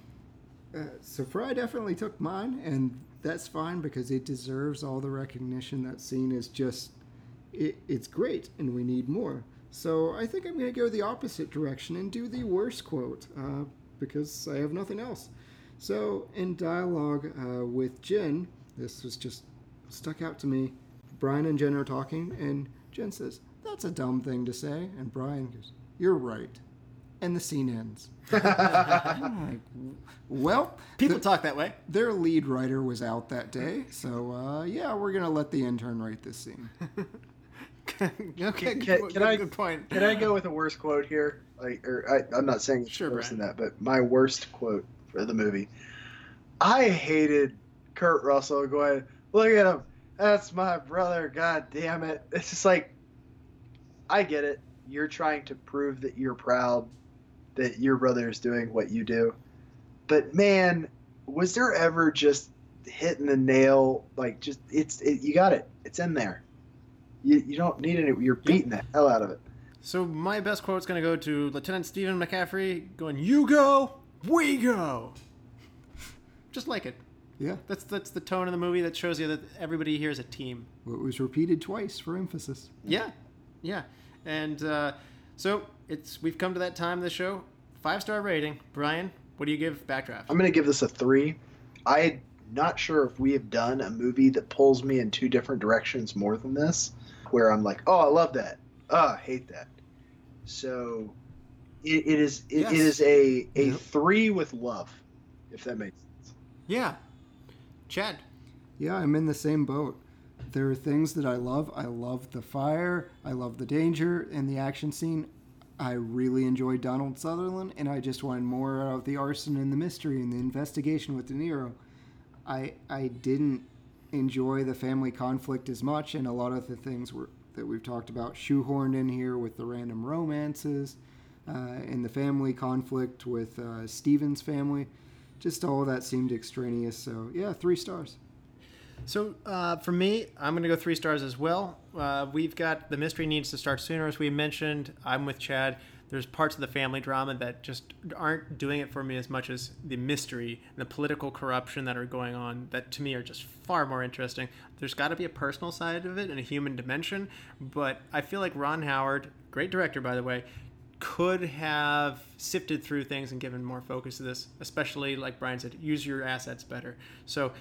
Uh, so Fry definitely took mine, and that's fine because it deserves all the recognition. That scene is just, it, it's great, and we need more. So I think I'm going to go the opposite direction and do the worst quote uh, because I have nothing else. So in dialogue uh, with Jen, this was just stuck out to me. Brian and Jen are talking, and Jen says, "That's a dumb thing to say," and Brian goes, "You're right," and the scene ends. Like, well, People the- talk that way. their lead writer was out that day, so uh, yeah, we're gonna let the intern write this scene. okay, Can- good, can good, I- good point. Can I go with a worst quote here? Like, or I, I'm not saying it's Sure, worse than that, but my worst quote for the movie. I hated Kurt Russell going, "Look at him, that's my brother." God damn it! It's just like, I get it. You're trying to prove that you're proud that your brother is doing what you do, but man, was there ever just hitting the nail? Like, just it's it, you got it. It's in there. You, you don't need any. You're beating the hell out of it. So my best quote is going to go to Lieutenant Stephen McCaffrey going, "You go, we go." Just like it. Yeah, That's that's the tone of the movie that shows you that everybody here is a team. it was repeated twice for emphasis. Yeah, yeah. And uh, so it's we've come to that time of the show. Five star rating. Brian, what do you give Backdraft? I'm gonna give this a three. I'm not sure if we have done a movie that pulls me in two different directions more than this, where I'm like, oh, I love that. Oh, I hate that. So it, it is it, Yes. it is a a Yep. three with love, if that makes sense. Yeah, Chad. Yeah, I'm in the same boat. There are things that I love. I love the fire. I love the danger and the action scene. I really enjoyed Donald Sutherland, and I just wanted more of the arson and the mystery and the investigation with De Niro. I I didn't enjoy the family conflict as much, and a lot of the things were that we've talked about shoehorned in here with the random romances uh, and the family conflict with uh, Steven's family. Just all that seemed extraneous. So yeah, three stars. So uh, for me, I'm going to go three stars as well. Uh, we've got the mystery needs to start sooner, as we mentioned. I'm with Chad. There's parts of the family drama that just aren't doing it for me as much as the mystery and the political corruption that are going on. That to me are just far more interesting. There's got to be a personal side of it and a human dimension, but I feel like Ron Howard, great director by the way, could have sifted through things and given more focus to this, especially like Brian said, use your assets better. So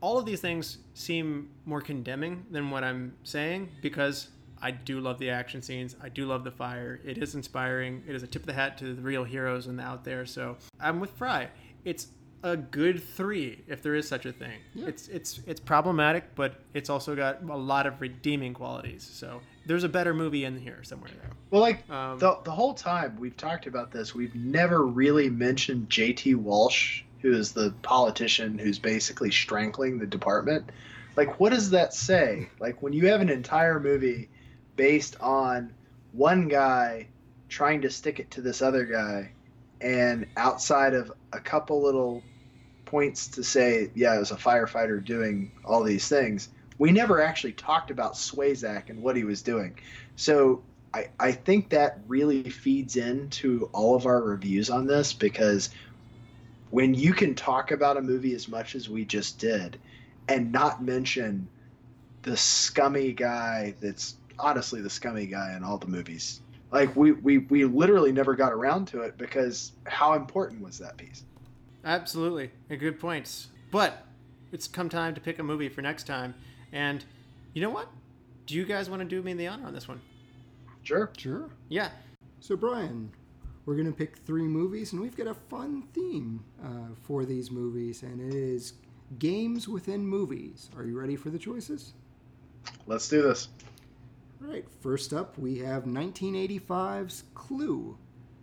all of these things seem more condemning than what I'm saying because I do love the action scenes. I do love the fire. It is inspiring. It is a tip of the hat to the real heroes and out there. So I'm with Fry. It's a good three, if there is such a thing. Yeah. It's it's it's problematic, but it's also got a lot of redeeming qualities. So there's a better movie in here somewhere there. Well, like Um, the the whole time we've talked about this, we've never really mentioned J.T. Walsh, who is the politician who's basically strangling the department. Like, what does that say? Like, when you have an entire movie based on one guy trying to stick it to this other guy, and outside of a couple little points to say, yeah, it was a firefighter doing all these things, we never actually talked about Swayzak and what he was doing. So I, I think that really feeds into all of our reviews on this because when you can talk about a movie as much as we just did and not mention the scummy guy that's honestly the scummy guy in all the movies. Like we, we, we literally never got around to it because how important was that piece? Absolutely. A good points. But it's come time to pick a movie for next time. And you know what? Do you guys want to do me the honor on this one? Sure. Sure. Yeah. So, Brian, we're going to pick three movies, and we've got a fun theme uh, for these movies, and it is games within movies. Are you ready for the choices? Let's do this. All right, first up, we have 1985's Clue.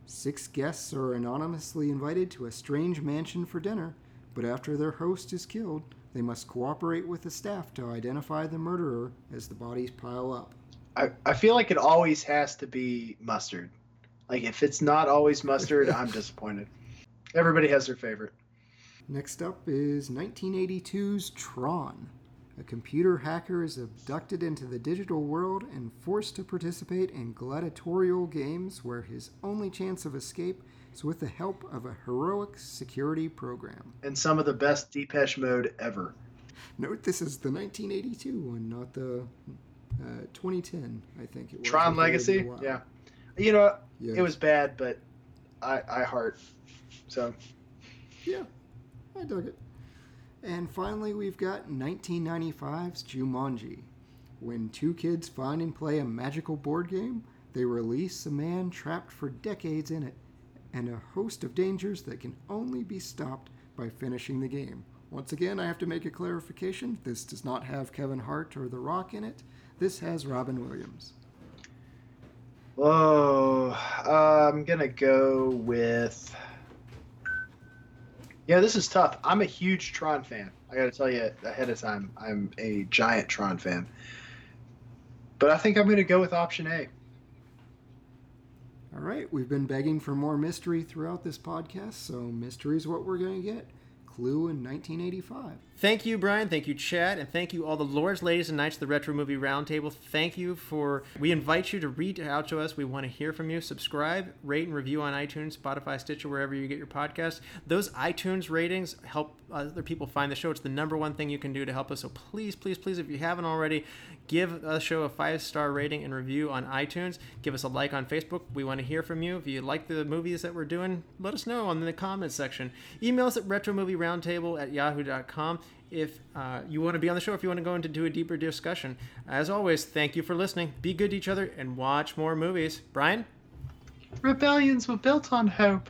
Six guests are anonymously invited to a strange mansion for dinner, but after their host is killed, they must cooperate with the staff to identify the murderer as the bodies pile up. I, I feel like it always has to be mustard. Like if it's not always mustard, I'm disappointed. Everybody has their favorite. Next up is 1982's Tron. A computer hacker is abducted into the digital world and forced to participate in gladiatorial games where his only chance of escape is with the help of a heroic security program. And some of the best Depeche Mode ever. Note this is the 1982 one, not the uh, 2010, I think it was. Tron Legacy? Yeah. You know, it was bad, but I, I heart. So Yeah, I dug it. And finally, we've got 1995's Jumanji. When two kids find and play a magical board game, they release a man trapped for decades in it, and a host of dangers that can only be stopped by finishing the game. Once again, I have to make a clarification. This does not have Kevin Hart or The Rock in it. This has Robin Williams. Whoa. Uh, I'm going to go with. Yeah, this is tough. I'm a huge Tron fan. I got to tell you ahead of time, I'm a giant Tron fan. But I think I'm going to go with option A. All right, we've been begging for more mystery throughout this podcast, so mystery is what we're going to get. Clue in 1985. Thank you, Brian. Thank you, Chad. And thank you, all the lords, ladies, and knights of the Retro Movie Roundtable. Thank you for. We invite you to reach out to us. We want to hear from you. Subscribe, rate, and review on iTunes, Spotify, Stitcher, wherever you get your podcast. Those iTunes ratings help other people find the show. It's the number one thing you can do to help us. So please, please, please, if you haven't already, give the show a five star rating and review on iTunes. Give us a like on Facebook. We want to hear from you. If you like the movies that we're doing, let us know in the comments section. Email us at retromovieroundtable at yahoo.com if uh, you want to be on the show, if you want to go into a deeper discussion. As always, thank you for listening. Be good to each other and watch more movies. Brian? Rebellions were built on hope.